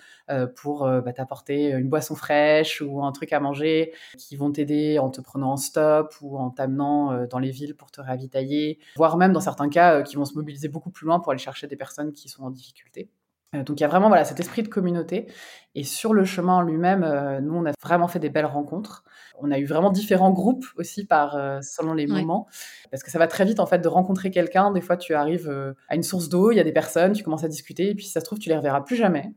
pour bah, t'apporter une boisson fraîche ou un truc à manger, qui vont t'aider en te prenant en stop ou en t'amenant dans les villes pour te ravitailler, voire même dans certains cas, qui vont se mobiliser beaucoup plus loin pour aller chercher des personnes qui sont en difficulté. Donc il y a vraiment voilà cet esprit de communauté et sur le chemin lui-même, nous on a vraiment fait des belles rencontres. On a eu vraiment différents groupes aussi par selon les moments parce que ça va très vite en fait de rencontrer quelqu'un. Des fois tu arrives à une source d'eau, il y a des personnes, tu commences à discuter et puis si ça se trouve tu les reverras plus jamais.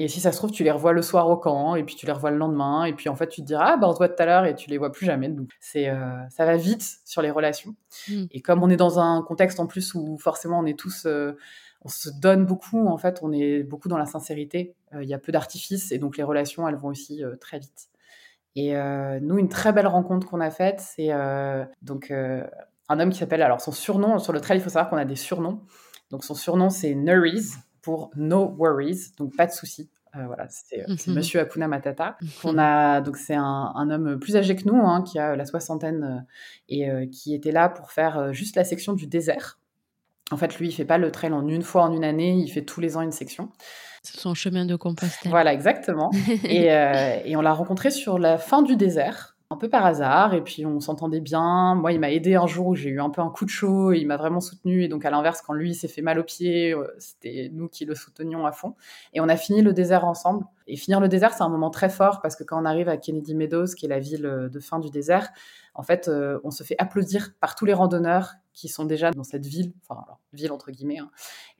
Et si ça se trouve, tu les revois le soir au camp, et puis tu les revois le lendemain, et puis en fait, tu te diras, ah, bah, on se voit tout à l'heure, et tu les vois plus jamais. Donc, c'est, euh, ça va vite sur les relations. Mmh. Et comme on est dans un contexte en plus où forcément on est tous, euh, on se donne beaucoup, en fait, on est beaucoup dans la sincérité. Euh, il y a peu d'artifices, et donc les relations, elles vont aussi très vite. Et nous, une très belle rencontre qu'on a faite, c'est donc un homme qui s'appelle, alors son surnom, sur le trail, il faut savoir qu'on a des surnoms. Donc son surnom, c'est Nuriz pour No Worries, donc pas de soucis. Euh, voilà, c'est euh, mhm. Monsieur Akuna Matata. Mhm. On a donc c'est un, homme plus âgé que nous, hein, qui a la soixantaine euh, et qui était là pour faire juste la section du désert. En fait, lui, il fait pas le trail en une fois en une année, il fait tous les ans une section. C'est son chemin de Compostelle. Voilà, exactement. (laughs) et, et, on l'a rencontré sur la fin du désert un peu par hasard et puis on s'entendait bien. Moi, il m'a aidé un jour où j'ai eu un peu un coup de chaud, et il m'a vraiment soutenu et donc à l'inverse quand lui s'est fait mal aux pieds, euh, c'était nous qui le soutenions à fond et on a fini le désert ensemble Et finir le désert, c'est un moment très fort parce que quand on arrive à Kennedy Meadows, qui est la ville de fin du désert, en fait, on se fait applaudir par tous les randonneurs qui sont déjà dans cette ville, enfin, ville entre guillemets. Hein.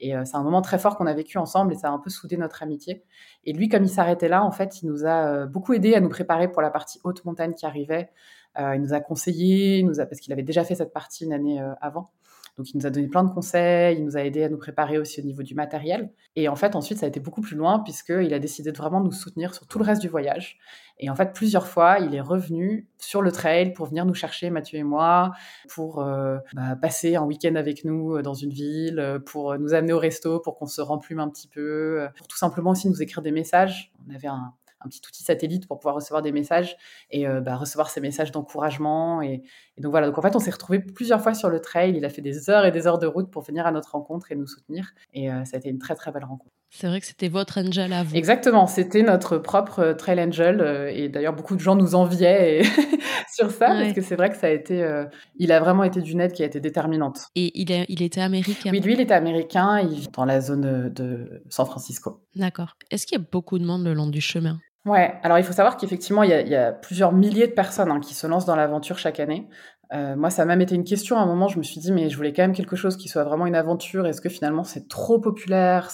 Et c'est un moment très fort qu'on a vécu ensemble et ça a un peu soudé notre amitié. Et lui, comme il s'arrêtait là, en fait, il nous a beaucoup aidé à nous préparer pour la partie haute montagne qui arrivait. il nous a conseillé, nous a, parce qu'il avait déjà fait cette partie une année avant. Donc, il nous a donné plein de conseils, il nous a aidé à nous préparer aussi au niveau du matériel. Et en fait, ensuite, ça a été beaucoup plus loin puisqu'il a décidé de vraiment nous soutenir sur tout le reste du voyage. Et en fait, plusieurs fois, il est revenu sur le trail pour venir nous chercher, Mathieu et moi, pour euh, bah, passer un week-end avec nous euh, dans une ville, euh, pour nous amener au resto, pour qu'on se remplume un petit peu, pour tout simplement aussi nous écrire des messages. On avait un, un petit outil satellite pour pouvoir recevoir des messages et euh, bah, recevoir ces messages d'encouragement. Et, donc voilà, donc en fait, on s'est retrouvés plusieurs fois sur le trail. Il a fait des heures et des heures de route pour venir à notre rencontre et nous soutenir. Et euh, ça a été une très très belle rencontre. C'est vrai que c'était votre angel à vous. Exactement, c'était notre propre euh, trail angel. et d'ailleurs, beaucoup de gens nous enviaient (laughs) sur ça parce que c'est vrai que ça a été. il a vraiment été d'une aide qui a été déterminante. Et il, il était américain Oui, lui, il était américain. Il vit dans la zone de San Francisco. D'accord. Est-ce qu'il y a beaucoup de monde le long du chemin? Ouais, alors il faut savoir qu'effectivement, il, y a plusieurs milliers de personnes hein, qui se lancent dans l'aventure chaque année. Euh, moi, ça a même été une question à un moment. Je me suis dit, mais je voulais quand même quelque chose qui soit vraiment une aventure. Est-ce que finalement c'est trop populaire?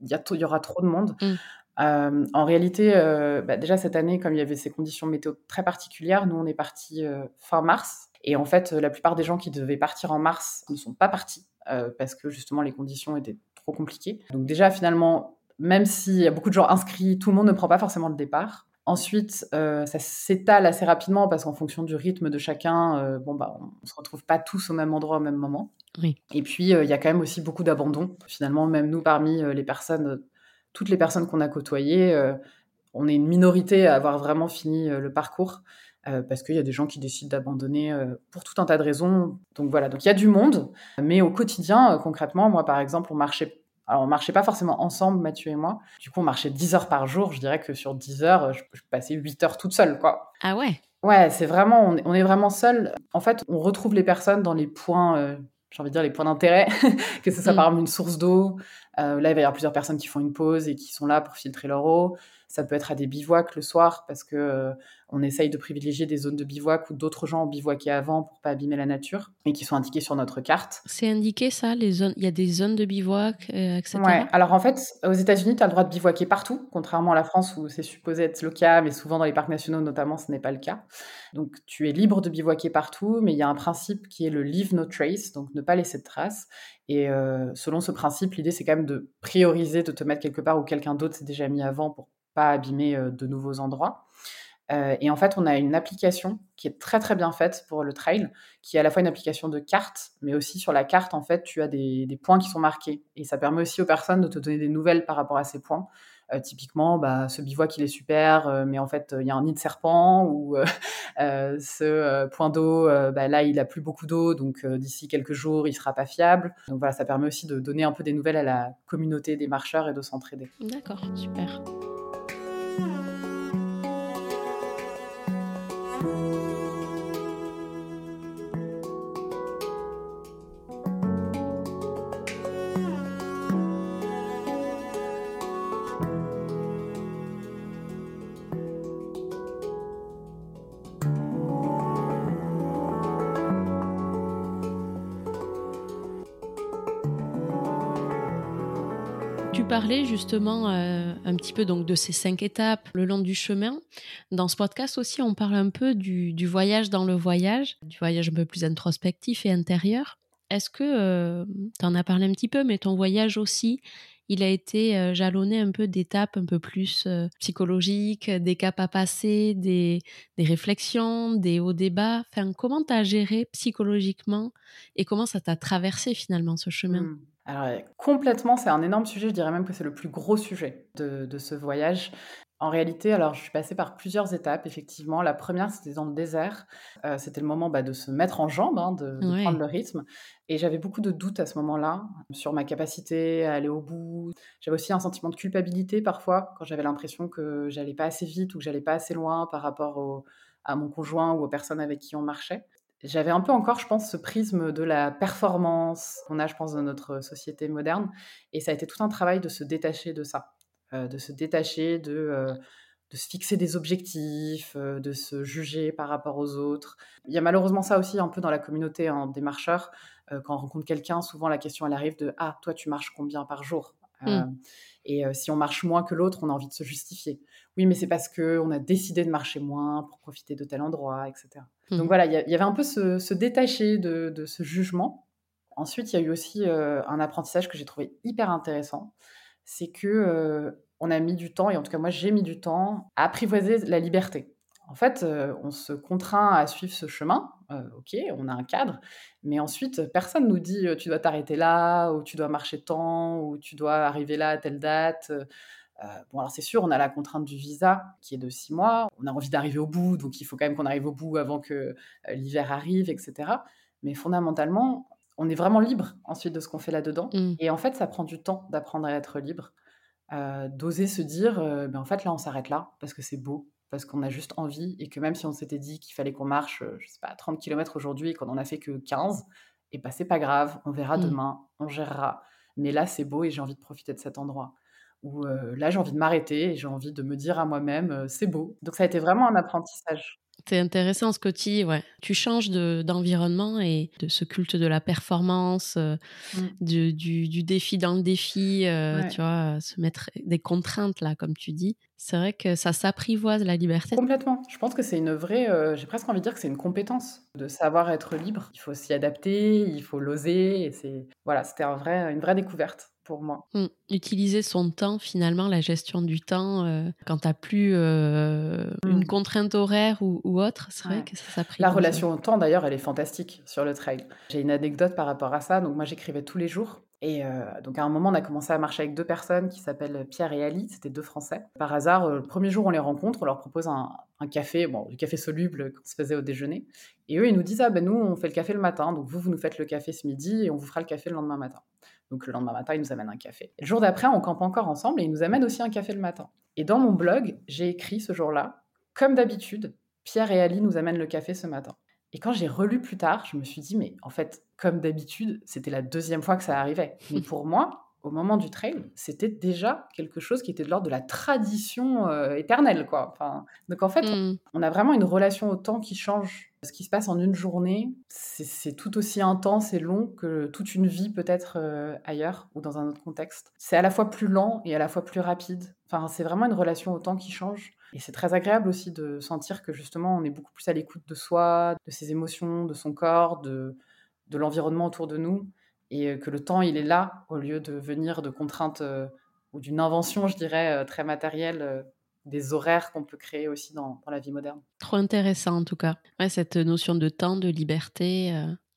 Il y, y, aura trop de monde? Mmh. Euh, en réalité, euh, bah, déjà cette année, comme il y avait ces conditions météo très particulières, nous on est parti fin mars. Et en fait, la plupart des gens qui devaient partir en mars ne sont pas partis parce que justement les conditions étaient trop compliquées. Donc déjà finalement, même s'il y a beaucoup de gens inscrits, tout le monde ne prend pas forcément le départ. Ensuite, euh, ça s'étale assez rapidement parce qu'en fonction du rythme de chacun, euh, bon bah, on ne se retrouve pas tous au même endroit au même moment. Oui. Et puis, euh, il y a quand même aussi beaucoup d'abandon. Finalement, même nous, parmi les personnes, toutes les personnes qu'on a côtoyées, on est une minorité à avoir vraiment fini le parcours. parce qu'il y a des gens qui décident d'abandonner pour tout un tas de raisons. Donc voilà, donc il y a du monde, mais au quotidien, concrètement, moi par exemple, on marchait alors, on marchait pas forcément ensemble, Mathieu et moi. Du coup, on marchait 10 heures par jour. Je dirais que sur 10 heures, je, passais 8 heures toute seule, quoi. Ah ouais? Ouais, c'est vraiment, on est, vraiment seul. En fait, on retrouve les personnes dans les points, euh, j'ai envie de dire les points d'intérêt, (laughs) que ce soit mm. par exemple une source d'eau. Euh, là, il va y avoir plusieurs personnes qui font une pause et qui sont là pour filtrer leur eau. Ça peut être à des bivouacs le soir parce que euh, on essaye de privilégier des zones de bivouac où d'autres gens ont bivouaqué avant pour pas abîmer la nature et qui sont indiquées sur notre carte. C'est indiqué ça, les zones. Il y a des zones de bivouac, euh, etc. Ouais. Alors en fait, aux États-Unis, tu as le droit de bivouaquer partout, contrairement à la France où c'est supposé être le cas, mais souvent dans les parcs nationaux notamment, ce n'est pas le cas. Donc tu es libre de bivouaquer partout, mais il y a un principe qui est le leave no trace, donc ne pas laisser de traces. Et euh, selon ce principe, l'idée c'est quand même de prioriser, de te mettre quelque part où quelqu'un d'autre s'est déjà mis avant pour pas abîmer euh, de nouveaux endroits. Euh, et en fait, on a une application qui est très très bien faite pour le trail, qui est à la fois une application de carte, mais aussi sur la carte, en fait, tu as des, points qui sont marqués. Et ça permet aussi aux personnes de te donner des nouvelles par rapport à ces points. Euh, typiquement, bah, ce bivouac, il est super, mais en fait, il y a un nid de serpent, (laughs) ou ce point d'eau, bah, là, il a plus beaucoup d'eau, donc d'ici quelques jours, il sera pas fiable. Donc voilà, ça permet aussi de donner un peu des nouvelles à la communauté des marcheurs et de s'entraider. D'accord, super. Justement euh, un petit peu donc de ces cinq étapes le long du chemin. Dans ce podcast aussi, on parle un peu du, voyage dans le voyage, du voyage un peu plus introspectif et intérieur. Est-ce que, euh, tu en as parlé un petit peu, mais ton voyage aussi, il a été euh, jalonné un peu d'étapes un peu plus psychologiques, des caps à passer, des, réflexions, des hauts débats? Enfin, comment tu as géré psychologiquement et comment ça t'a traversé finalement ce chemin? Mmh. Alors complètement, c'est un énorme sujet, je dirais même que c'est le plus gros sujet de, ce voyage. En réalité, alors je suis passée par plusieurs étapes, effectivement. La première, c'était dans le désert. Euh, c'était le moment bah, de se mettre en jambe, hein, de, prendre le rythme. Et j'avais beaucoup de doutes à ce moment-là sur ma capacité à aller au bout. J'avais aussi un sentiment de culpabilité parfois, quand j'avais l'impression que j'allais pas assez vite ou que j'allais pas assez loin par rapport à mon conjoint ou aux personnes avec qui on marchait. J'avais un peu encore, je pense, ce prisme de la performance qu'on a, je pense, dans notre société moderne. Et ça a été tout un travail de se détacher de ça. de se détacher, de de se fixer des objectifs, de se juger par rapport aux autres. Il y a malheureusement ça aussi un peu dans la communauté hein, des marcheurs. quand on rencontre quelqu'un, souvent la question elle arrive de Ah, toi tu marches combien par jour? Mmh. Et si on marche moins que l'autre, on a envie de se justifier. Oui, mais c'est parce qu'on a décidé de marcher moins pour profiter de tel endroit, etc. Donc mmh. voilà, il y, avait un peu ce, détacher de, de, ce jugement. Ensuite, il y a eu aussi un apprentissage que j'ai trouvé hyper intéressant. C'est que on a mis du temps, et en tout cas moi j'ai mis du temps, à apprivoiser la liberté. En fait, euh, on se contraint à suivre ce chemin. Euh, ok, on a un cadre, mais ensuite, personne nous dit euh, tu dois t'arrêter là, ou tu dois marcher tant, ou tu dois arriver là à telle date. Bon, alors c'est sûr, on a la contrainte du visa qui est de six mois. On a envie d'arriver au bout, donc il faut quand même qu'on arrive au bout avant que l'hiver arrive, etc. Mais fondamentalement, on est vraiment libre ensuite de ce qu'on fait là-dedans. Mmh. Et en fait, ça prend du temps d'apprendre à être libre. Euh, d'oser se dire, euh, ben, en fait, là, on s'arrête là, parce que c'est beau, parce qu'on a juste envie, et que même si on s'était dit qu'il fallait qu'on marche, euh, je sais pas, 30 km aujourd'hui, et qu'on en a fait que 15, et ben, c'est pas grave, on verra mmh. demain, on gérera. Mais là, c'est beau, et j'ai envie de profiter de cet endroit. Où là, j'ai envie de m'arrêter, et j'ai envie de me dire à moi-même, c'est beau. Donc ça a été vraiment un apprentissage. C'est intéressant ce que tu dis, ouais. Tu changes d'environnement et de ce culte de la performance, euh, mmh. du, du, défi dans le défi, euh, tu vois, se mettre des contraintes là, comme tu dis. C'est vrai que ça s'apprivoise la liberté. Complètement. Je pense que c'est une vraie, euh, j'ai presque envie de dire que c'est une compétence de savoir être libre. Il faut s'y adapter, il faut l'oser. Et c'est, voilà, c'était un vrai, une vraie découverte pour moi. Mmh. Utiliser son temps, finalement, la gestion du temps, euh, quand tu n'as plus euh, une mmh. contrainte horaire ou, autre, c'est vrai que ça s'apprend. La relation au temps, d'ailleurs, elle est fantastique sur le trail. J'ai une anecdote par rapport à ça. Donc, moi, j'écrivais tous les jours. Et euh, donc à un moment, on a commencé à marcher avec deux personnes qui s'appellent Pierre et Ali, c'était deux Français. Par hasard, le premier jour, on les rencontre, on leur propose un, café, bon, du café soluble qu'on se faisait au déjeuner. Et eux, ils nous disent, ah ben nous, on fait le café le matin, donc vous, vous nous faites le café ce midi et on vous fera le café le lendemain matin. Donc le lendemain matin, il nous amène un café. le jour d'après, on campe encore ensemble et il nous amène aussi un café le matin. Et dans mon blog, j'ai écrit ce jour-là, comme d'habitude, Pierre et Ali nous amènent le café ce matin. Et quand j'ai relu plus tard, je me suis dit, mais en fait, comme d'habitude, c'était la deuxième fois que ça arrivait. Mais pour moi, au moment du trail, c'était déjà quelque chose qui était de l'ordre de la tradition euh, éternelle, quoi. Enfin, donc en fait, mmh. on a vraiment une relation au temps qui change. Ce qui se passe en une journée, c'est tout aussi intense et long que toute une vie peut-être euh, ailleurs ou dans un autre contexte. C'est à la fois plus lent et à la fois plus rapide. Enfin, c'est vraiment une relation au temps qui change. Et c'est très agréable aussi de sentir que justement, on est beaucoup plus à l'écoute de soi, de ses émotions, de son corps, de, de l'environnement autour de nous et que le temps, il est là, au lieu de venir de contraintes ou d'une invention, je dirais, très matérielle, des horaires qu'on peut créer aussi dans, la vie moderne. Trop intéressant en tout cas. Ouais, cette notion de temps, de liberté.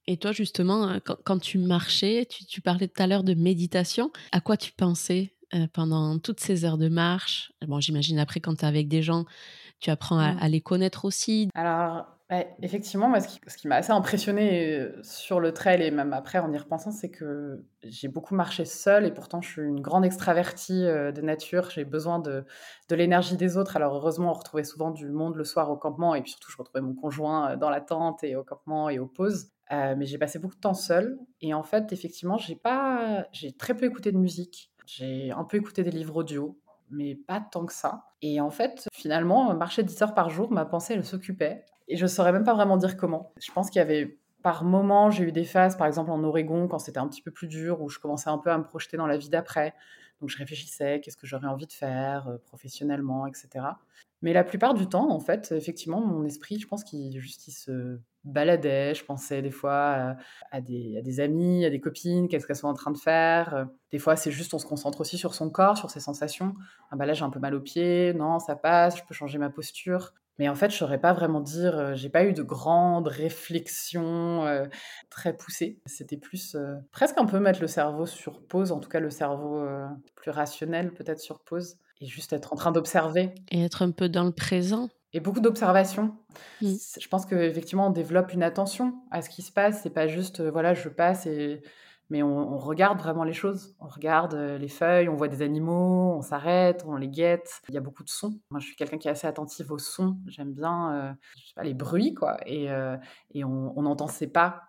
Et toi, justement, quand, tu marchais, tu, parlais tout à l'heure de méditation. À quoi tu pensais pendant toutes ces heures de marche? Bon, j'imagine après, quand tu es avec des gens, tu apprends à, mmh. à les connaître aussi. Alors, effectivement, ce qui, m'a assez impressionné euh, sur le trail et même après en y repensant, c'est que j'ai beaucoup marché seule et pourtant je suis une grande extravertie euh, de nature. J'ai besoin de, l'énergie des autres. Alors heureusement, on retrouvait souvent du monde le soir au campement et puis surtout, je retrouvais mon conjoint euh, dans la tente et au campement et aux pauses. mais j'ai passé beaucoup de temps seule et en fait, effectivement, j'ai pas, j'ai très peu écouté de musique. J'ai un peu écouté des livres audio mais pas tant que ça. Et en fait, finalement, marcher 10 heures par jour, ma pensée, elle s'occupait. Et je saurais même pas vraiment dire comment. Je pense qu'il y avait par moments, j'ai eu des phases, par exemple en Oregon, quand c'était un petit peu plus dur, où je commençais un peu à me projeter dans la vie d'après. Donc je réfléchissais, qu'est-ce que j'aurais envie de faire euh, professionnellement, etc. Mais la plupart du temps, en fait, effectivement, mon esprit, je pense qu'il juste il se baladait. Je pensais des fois à, des, à des, amis, à des copines, qu'est-ce qu'elles sont en train de faire. Des fois, c'est juste on se concentre aussi sur son corps, sur ses sensations. Ah bah là, j'ai un peu mal aux pieds. Non, ça passe. Je peux changer ma posture. Mais en fait, je saurais pas vraiment dire, euh, j'ai pas eu de grandes réflexions euh, très poussées. C'était plus euh, presque un peu mettre le cerveau sur pause, en tout cas le cerveau plus rationnel peut-être sur pause, et juste être en train d'observer. Et être un peu dans le présent. Et beaucoup d'observation. Mmh. Je pense qu'effectivement, on développe une attention à ce qui se passe. C'est pas juste, voilà, je passe et mais on, regarde vraiment les choses. On regarde euh, les feuilles, on voit des animaux, on s'arrête, on les guette. Il y a beaucoup de sons. Moi, je suis quelqu'un qui est assez attentif aux sons. J'aime bien euh, les bruits, quoi. Et, euh, et on, entend ses pas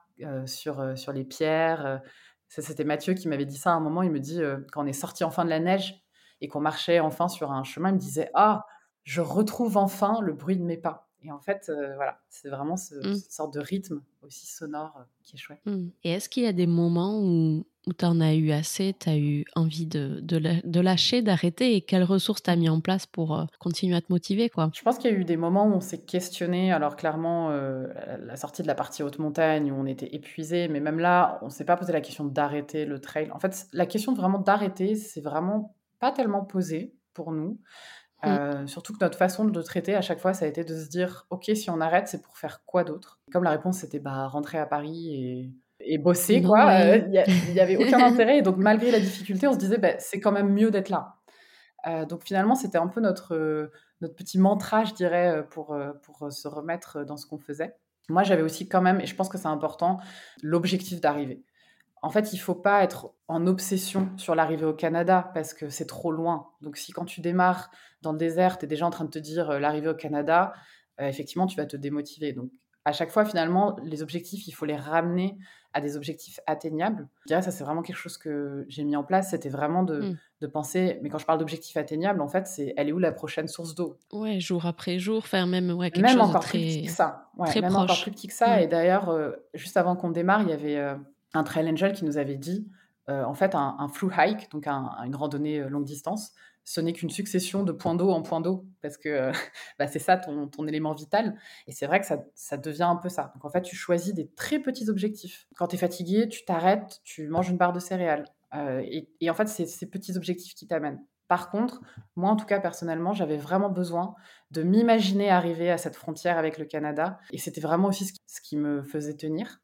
sur, sur les pierres. C'était Mathieu qui m'avait dit ça à un moment. Il me dit, quand on est sorti en fin de la neige, et qu'on marchait enfin sur un chemin, il me disait Ah, je retrouve enfin le bruit de mes pas. Et en fait, euh, voilà, c'est vraiment ce, Mmh. cette sorte de rythme aussi sonore euh, qui est chouette. Mmh. Et est-ce qu'il y a des moments où, où tu en as eu assez, tu as eu envie de, de, la- de lâcher, d'arrêter et quelles ressources tu as mis en place pour euh, continuer à te motiver quoi? Je pense qu'il y a eu des moments où on s'est questionné. Alors clairement, la, la sortie de la partie haute montagne où on était épuisé, mais même là, on s'est pas posé la question d'arrêter le trail. En fait, la question vraiment d'arrêter, c'est vraiment pas tellement posée pour nous. Mm. Euh, surtout que notre façon de le traiter à chaque fois, ça a été de se dire, ok, si on arrête, c'est pour faire quoi d'autre? Comme la réponse c'était bah rentrer à Paris et, et bosser, No quoi. euh, Il y a- il y avait aucun (laughs) intérêt. Et donc malgré la difficulté, on se disait, bah, c'est quand même mieux d'être là. Euh, donc finalement, c'était un peu notre, notre petit mantra, je dirais, pour, pour se remettre dans ce qu'on faisait. Moi, j'avais aussi quand même, et je pense que c'est important, l'objectif d'arriver. En fait, il faut pas être en obsession sur l'arrivée au Canada parce que c'est trop loin. Donc si quand tu démarres dans le désert, tu es déjà en train de te dire euh, l'arrivée au Canada, euh, effectivement, tu vas te démotiver. Donc à chaque fois, finalement, les objectifs, il faut les ramener à des objectifs atteignables. Je dirais, ça, c'est vraiment quelque chose que j'ai mis en place. C'était vraiment de, Mm. de penser, mais quand je parle d'objectifs atteignables, en fait, c'est elle est où la prochaine source d'eau? Ouais, jour après jour, faire même ouais, quelque Même chose de encore plus petit très... que ça. Ouais, très même encore plus petit que ça. Et d'ailleurs, euh, juste avant qu'on démarre, il y avait un trail angel qui nous avait dit, euh, en fait, un, un hike, donc un- une randonnée euh, longue distance, ce n'est qu'une succession de points d'eau en points d'eau, parce que euh, (laughs) bah, c'est ça ton, élément vital. Et c'est vrai que ça, devient un peu ça. Donc en fait, tu choisis des très petits objectifs. Quand tu es fatigué, tu t'arrêtes, tu manges une barre de céréales. Et, en fait, c'est ces petits objectifs qui t'amènent. Par contre, moi, en tout cas, personnellement, j'avais vraiment besoin de m'imaginer arriver à cette frontière avec le Canada. Et c'était vraiment aussi ce qui me faisait tenir.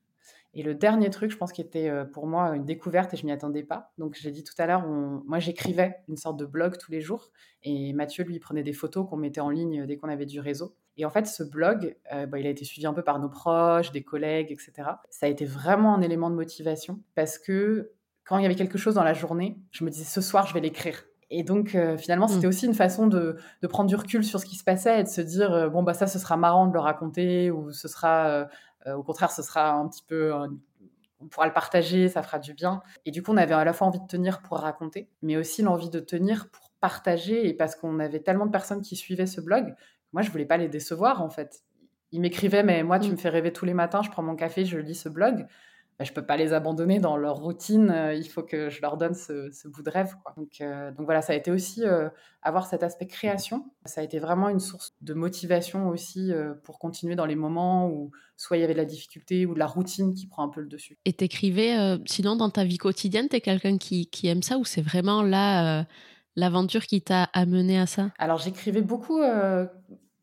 Et le dernier truc, je pense, qui était euh, pour moi une découverte et je m'y attendais pas. Donc, j'ai dit tout à l'heure, on- moi, j'écrivais une sorte de blog tous les jours. Et Mathieu, lui, prenait des photos qu'on mettait en ligne dès qu'on avait du réseau. Et en fait, ce blog, euh, bah, il a été suivi un peu par nos proches, des collègues, etc. Ça a été vraiment un élément de motivation parce que quand il y avait quelque chose dans la journée, je me disais, ce soir, je vais l'écrire. Et donc, euh, finalement, Mm. c'était aussi une façon de, de prendre du recul sur ce qui se passait et de se dire, euh, bon, bah ça, ce sera marrant de le raconter ou ce sera, euh, euh, au contraire, ce sera un petit peu, euh, on pourra le partager, ça fera du bien. Et du coup, on avait à la fois envie de tenir pour raconter, mais aussi l'envie de tenir pour partager et parce qu'on avait tellement de personnes qui suivaient ce blog, moi, je voulais pas les décevoir, en fait. Ils m'écrivaient, mais moi, tu Mm. me fais rêver tous les matins, je prends mon café, je lis ce blog. Bah, je peux pas les abandonner dans leur routine. euh, il faut que je leur donne ce, ce bout de rêve. Quoi. Donc, euh, donc voilà, ça a été aussi euh, avoir cet aspect création. Ça a été vraiment une source de motivation aussi pour continuer dans les moments où soit il y avait de la difficulté ou de la routine qui prend un peu le dessus. Et t'écrivais, sinon dans ta vie quotidienne, t'es quelqu'un qui, qui aime ça ou c'est vraiment là l'aventure qui t'a amené à ça? Alors j'écrivais beaucoup, euh,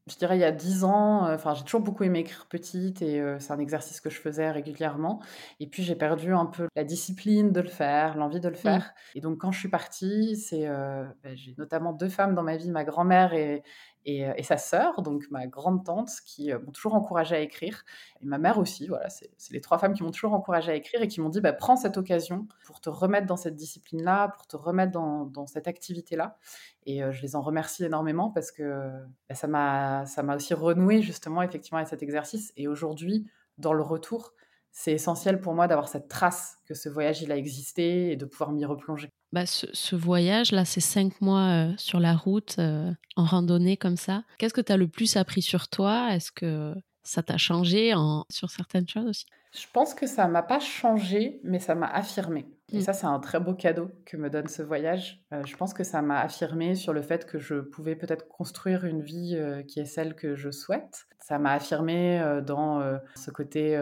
je dirais il y a 10 ans, euh, enfin j'ai toujours beaucoup aimé écrire petite et euh, c'est un exercice que je faisais régulièrement. Et puis j'ai perdu un peu la discipline de le faire, l'envie de le faire. Et donc quand je suis partie, c'est, euh, ben, j'ai notamment deux femmes dans ma vie, ma grand-mère et, et, euh, et sa sœur, donc ma grande tante, qui euh, m'ont toujours encouragée à écrire. Et ma mère aussi, voilà, c'est les trois femmes qui m'ont toujours encouragée à écrire et qui m'ont dit, bah, prends cette occasion pour te remettre dans cette discipline-là, pour te remettre dans, cette activité-là. Et euh, je les en remercie énormément parce que bah, ça m'a aussi renoué justement effectivement avec cet exercice. Et aujourd'hui, dans le retour, c'est essentiel pour moi d'avoir cette trace que ce voyage il a existé et de pouvoir m'y replonger. bah, ce, ce voyage, là, ces cinq mois euh, sur la route, euh, en randonnée comme ça, qu'est-ce que tu as le plus appris sur toi? Est-ce que ça t'a changé en, sur certaines choses aussi? Je pense que ça m'a pas changé, mais ça m'a affirmé. Et Mm. ça, c'est un très beau cadeau que me donne ce voyage. Euh, je pense que ça m'a affirmé sur le fait que je pouvais peut-être construire une vie qui est celle que je souhaite. Ça m'a affirmé dans ce côté,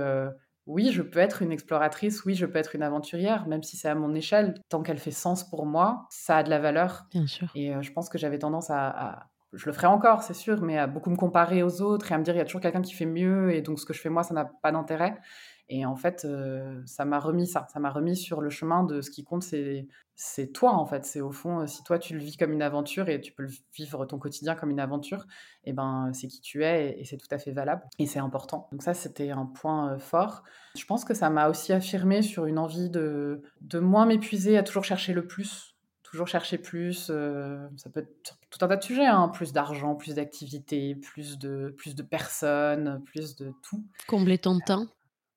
oui, je peux être une exploratrice, oui, je peux être une aventurière, même si c'est à mon échelle. Tant qu'elle fait sens pour moi, ça a de la valeur. Bien sûr. Et euh, je pense que j'avais tendance à, à- Je le ferai encore, c'est sûr, mais à beaucoup me comparer aux autres et à me dire, il y a toujours quelqu'un qui fait mieux, et donc ce que je fais moi, ça n'a pas d'intérêt. Et en fait, euh, ça m'a remis ça. Ça m'a remis sur le chemin de ce qui compte, c'est toi, en fait. C'est au fond, euh, si toi, tu le vis comme une aventure et tu peux le vivre ton quotidien comme une aventure, et ben, c'est qui tu es et, et c'est tout à fait valable. Et c'est important. Donc ça, c'était un point euh, fort. Je pense que ça m'a aussi affirmé sur une envie de, de moins m'épuiser à toujours chercher le plus toujours chercher plus. euh, ça peut être sur tout un tas de sujets, hein, plus d'argent, plus d'activités, plus de, plus de personnes, plus de tout. Combler ton temps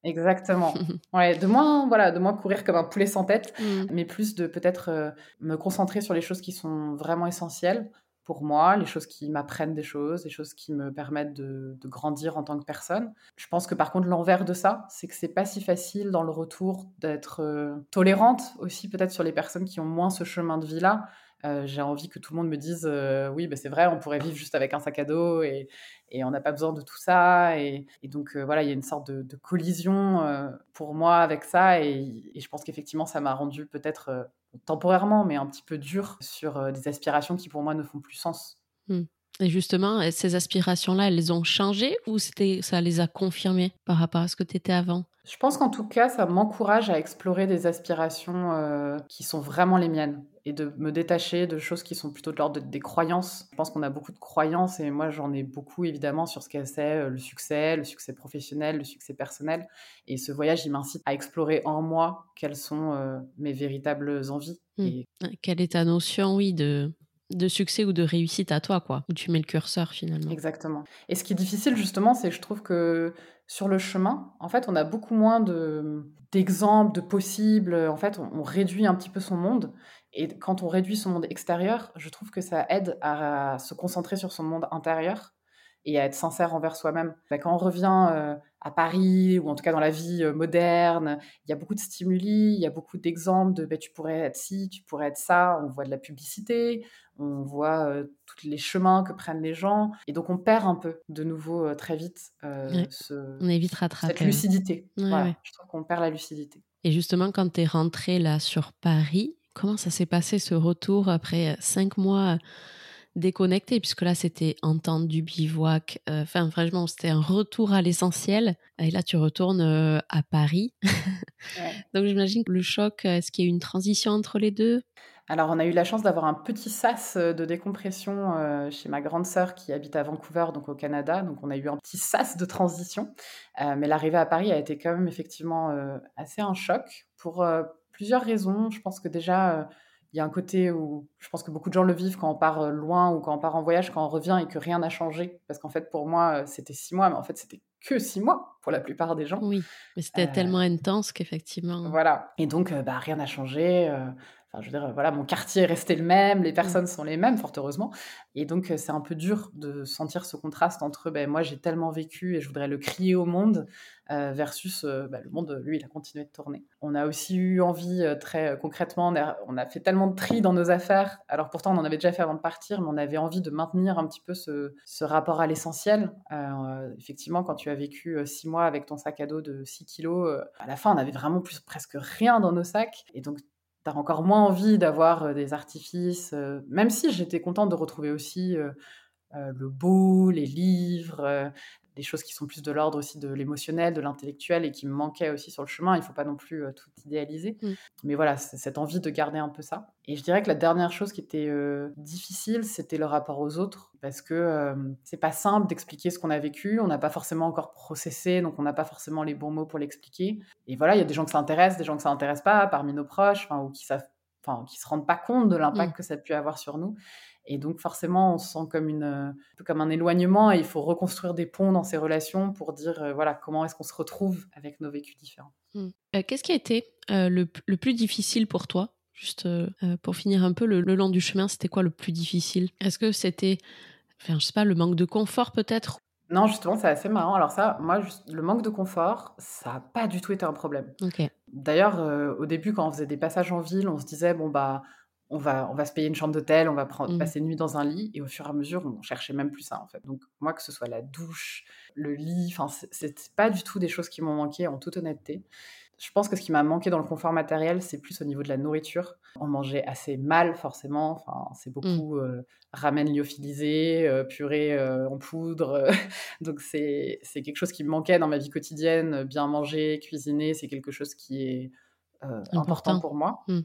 Exactement. (laughs) Ouais, de moins, voilà, de moins courir comme un poulet sans tête, mmh. mais plus de peut-être me concentrer sur les choses qui sont vraiment essentielles pour moi, les choses qui m'apprennent des choses, les choses qui me permettent de, grandir en tant que personne. Je pense que par contre, l'envers de ça, c'est que c'est pas si facile dans le retour d'être tolérante aussi peut-être sur les personnes qui ont moins ce chemin de vie-là. Euh, j'ai envie que tout le monde me dise euh, oui, bah, c'est vrai, on pourrait vivre juste avec un sac à dos et, on n'a pas besoin de tout ça. Et, donc euh, voilà, il y a une sorte de, collision pour moi avec ça. Et, je pense qu'effectivement, ça m'a rendu peut-être temporairement, mais un petit peu dur sur des aspirations qui pour moi ne font plus sens. Mmh. Et justement, ces aspirations-là, elles ont changé ou c'était, ça les a confirmées par rapport à ce que tu étais avant? Je pense qu'en tout cas, ça m'encourage à explorer des aspirations qui sont vraiment les miennes et de me détacher de choses qui sont plutôt de l'ordre des croyances. Je pense qu'on a beaucoup de croyances et moi j'en ai beaucoup évidemment sur ce que c'est euh, le succès, le succès professionnel, le succès personnel. Et ce voyage, il m'incite à explorer en moi quelles sont euh, mes véritables envies. Mmh. Et... Quelle est ta notion, oui, de, de succès ou de réussite à toi, quoi, où tu mets le curseur finalement. Exactement. Et ce qui est difficile justement, c'est que je trouve que sur le chemin, en fait, on a beaucoup moins de d'exemples, de possibles. En fait, on, réduit un petit peu son monde. Et quand on réduit son monde extérieur, je trouve que ça aide à se concentrer sur son monde intérieur et à être sincère envers soi-même. Bah, quand on revient euh, à Paris, ou en tout cas dans la vie euh, moderne, il y a beaucoup de stimuli, il y a beaucoup d'exemples de bah, tu pourrais être ci, tu pourrais être ça. On voit de la publicité, on voit euh, tous les chemins que prennent les gens. Et donc on perd un peu de nouveau très vite ce, on est vite cette lucidité. Je trouve qu'on perd la lucidité. Et justement, quand tu es rentré là sur Paris, Comment ça s'est passé ce retour après euh, cinq mois euh, déconnecté puisque là c'était en temps du bivouac. Euh, enfin, franchement, c'était un retour à l'essentiel. Et là, tu retournes à Paris. (laughs) Donc, j'imagine le choc, est-ce qu'il y a eu une transition entre les deux? Alors, on a eu la chance d'avoir un petit sas de décompression chez ma grande sœur qui habite à Vancouver, donc au Canada. Donc, on a eu un petit sas de transition. mais l'arrivée à Paris a été quand même effectivement assez un choc pour plusieurs raisons. Je pense que déjà, euh, il y a un côté où je pense que beaucoup de gens le vivent quand on part euh, loin ou quand on part en voyage, quand on revient et que rien n'a changé. Parce qu'en fait, pour moi, euh, c'était six mois, mais en fait, c'était que six mois pour la plupart des gens. Oui, mais c'était tellement intense qu'effectivement. Voilà. Et donc, bah, rien n'a changé je veux dire, voilà, mon quartier est resté le même, les personnes sont les mêmes, fort heureusement. Et donc, c'est un peu dur de sentir ce contraste entre, ben, moi, j'ai tellement vécu et je voudrais le crier au monde, euh, versus euh, ben, le monde, lui, il a continué de tourner. On a aussi eu envie, euh, très concrètement, on a, fait tellement de tri dans nos affaires. Alors, pourtant, on en avait déjà fait avant de partir, mais on avait envie de maintenir un petit peu ce, rapport à l'essentiel. effectivement, quand tu as vécu six mois avec ton sac à dos de 6 kilos, à la fin, on avait vraiment plus, presque rien dans nos sacs. Et donc, tu as encore moins envie d'avoir des artifices, même si j'étais contente de retrouver aussi le beau, les livres, des choses qui sont plus de l'ordre aussi de l'émotionnel, de l'intellectuel et qui me manquaient aussi sur le chemin. Il ne faut pas non plus euh, tout idéaliser. Mm. Mais voilà, c'est cette envie de garder un peu ça. Et je dirais que la dernière chose qui était euh, difficile, c'était le rapport aux autres parce que euh, c'est pas simple d'expliquer ce qu'on a vécu. On n'a pas forcément encore processé, donc on n'a pas forcément les bons mots pour l'expliquer. Et voilà, il y a des gens que ça intéresse, des gens que ça intéresse pas parmi nos proches, ou qui savent enfin, qui se rendent pas compte de l'impact mm. que ça a pu avoir sur nous. Et donc forcément, on se sent comme, une, un peu comme un éloignement et il faut reconstruire des ponts dans ces relations pour dire euh, voilà comment est-ce qu'on se retrouve avec nos vécus différents. Hmm. Euh, qu'est-ce qui a été euh, le, le, plus difficile pour toi? Juste pour finir un peu le, long du chemin, c'était quoi le plus difficile? Est-ce que c'était, enfin, je sais pas, le manque de confort peut-être? Non, justement, c'est assez marrant. Alors ça, moi, le manque de confort, ça n'a pas du tout été un problème. D'ailleurs, au début, quand on faisait des passages en ville, on se disait, bon, bah, on va, on va se payer une chambre d'hôtel, on va prendre, mmh. passer une nuit dans un lit, et au fur et à mesure, on cherchait même plus ça, en fait. Donc, moi, que ce soit la douche, le lit, enfin, c'est pas du tout des choses qui m'ont manqué, en toute honnêteté. Je pense que ce qui m'a manqué dans le confort matériel, c'est plus au niveau de la nourriture. On mangeait assez mal, forcément. Enfin, c'est mmh. beaucoup euh, ramen lyophilisé, euh, purée euh, en poudre. (laughs) Donc, c'est quelque chose qui me manquait dans ma vie quotidienne. Bien manger, cuisiner, c'est quelque chose qui est important. pour moi. Mmh.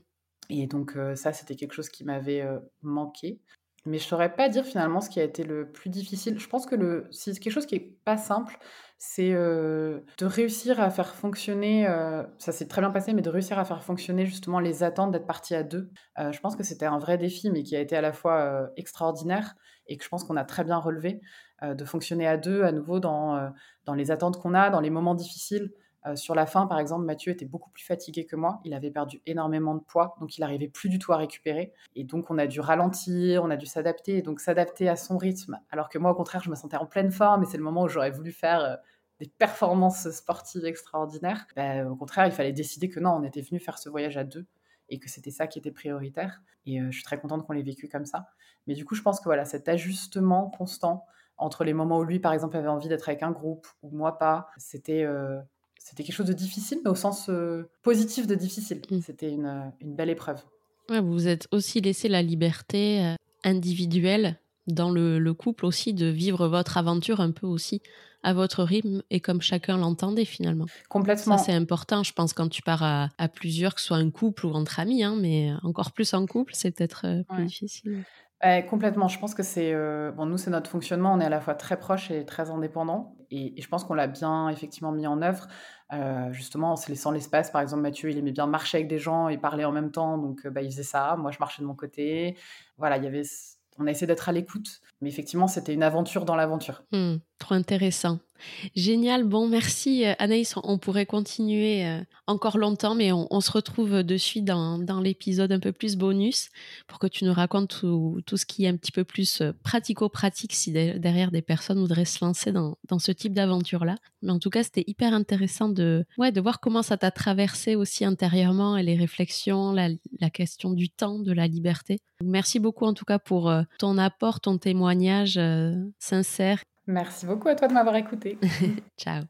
Et donc ça, c'était quelque chose qui m'avait manqué. Mais je saurais pas dire finalement ce qui a été le plus difficile. Je pense que le, quelque chose qui est pas simple, c'est de réussir à faire fonctionner. ça s'est très bien passé, mais de réussir à faire fonctionner justement les attentes d'être parti à deux. je pense que c'était un vrai défi, mais qui a été à la fois extraordinaire et que je pense qu'on a très bien relevé de fonctionner à deux à nouveau dans dans les attentes qu'on a, dans les moments difficiles. Euh, sur la fin, par exemple, Mathieu était beaucoup plus fatigué que moi. Il avait perdu énormément de poids, donc il n'arrivait plus du tout à récupérer. Et donc, on a dû ralentir, on a dû s'adapter, donc s'adapter à son rythme. Alors que moi, au contraire, je me sentais en pleine forme, et c'est le moment où j'aurais voulu faire euh, des performances sportives extraordinaires. Ben, au contraire, il fallait décider que non, on était venu faire ce voyage à deux et que c'était ça qui était prioritaire. Et euh, je suis très contente qu'on l'ait vécu comme ça. Mais du coup, je pense que voilà, cet ajustement constant entre les moments où lui, par exemple, avait envie d'être avec un groupe ou moi pas, c'était c'était quelque chose de difficile, mais au sens euh, positif de difficile. Mm. C'était une, euh, une, belle épreuve. Ouais, vous vous êtes aussi laissé la liberté euh, individuelle dans le, le, couple aussi de vivre votre aventure un peu aussi à votre rythme et comme chacun l'entendait finalement. Complètement. Ça c'est important, je pense, quand tu pars à, à, plusieurs, que ce soit un couple ou entre amis, hein, mais encore plus en couple, c'est peut-être plus difficile. Complètement. Je pense que c'est bon. Nous, c'est notre fonctionnement. On est à la fois très proche et très indépendant, et, et je pense qu'on l'a bien effectivement mis en œuvre. Euh, justement en se laissant l'espace. Par exemple, Mathieu, il aimait bien marcher avec des gens et parler en même temps, donc euh, bah, il faisait ça. Moi, je marchais de mon côté. Voilà, il y avait, on a essayé d'être à l'écoute, mais effectivement, c'était une aventure dans l'aventure. Mmh, trop intéressant. Génial. Bon, merci euh, Anaïs. On pourrait continuer euh, encore longtemps, mais on, se retrouve de suite dans, l'épisode un peu plus bonus pour que tu nous racontes tout, ce qui est un petit peu plus euh, pratico-pratique si derrière des personnes voudraient se lancer dans, ce type d'aventure-là. Mais en tout cas, c'était hyper intéressant de, ouais, de voir comment ça t'a traversé aussi intérieurement et les réflexions, la, question du temps, de la liberté. Merci beaucoup en tout cas pour ton apport, ton témoignage sincère Merci beaucoup à toi de m'avoir écouté. (laughs) Ciao.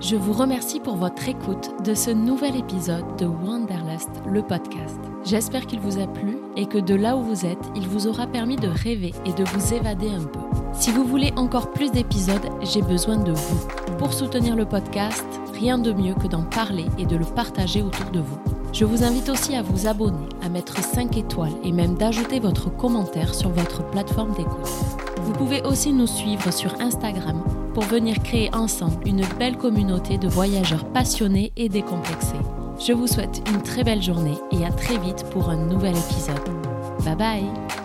Je vous remercie pour votre écoute de ce nouvel épisode de Wanderlust, le podcast. J'espère qu'il vous a plu et que de là où vous êtes, il vous aura permis de rêver et de vous évader un peu. Si vous voulez encore plus d'épisodes, j'ai besoin de vous. Pour soutenir le podcast, rien de mieux que d'en parler et de le partager autour de vous. Je vous invite aussi à vous abonner, à mettre 5 étoiles et même d'ajouter votre commentaire sur votre plateforme d'écoute. Vous pouvez aussi nous suivre sur Instagram pour venir créer ensemble une belle communauté de voyageurs passionnés et décomplexés. Je vous souhaite une très belle journée et à très vite pour un nouvel épisode. Bye bye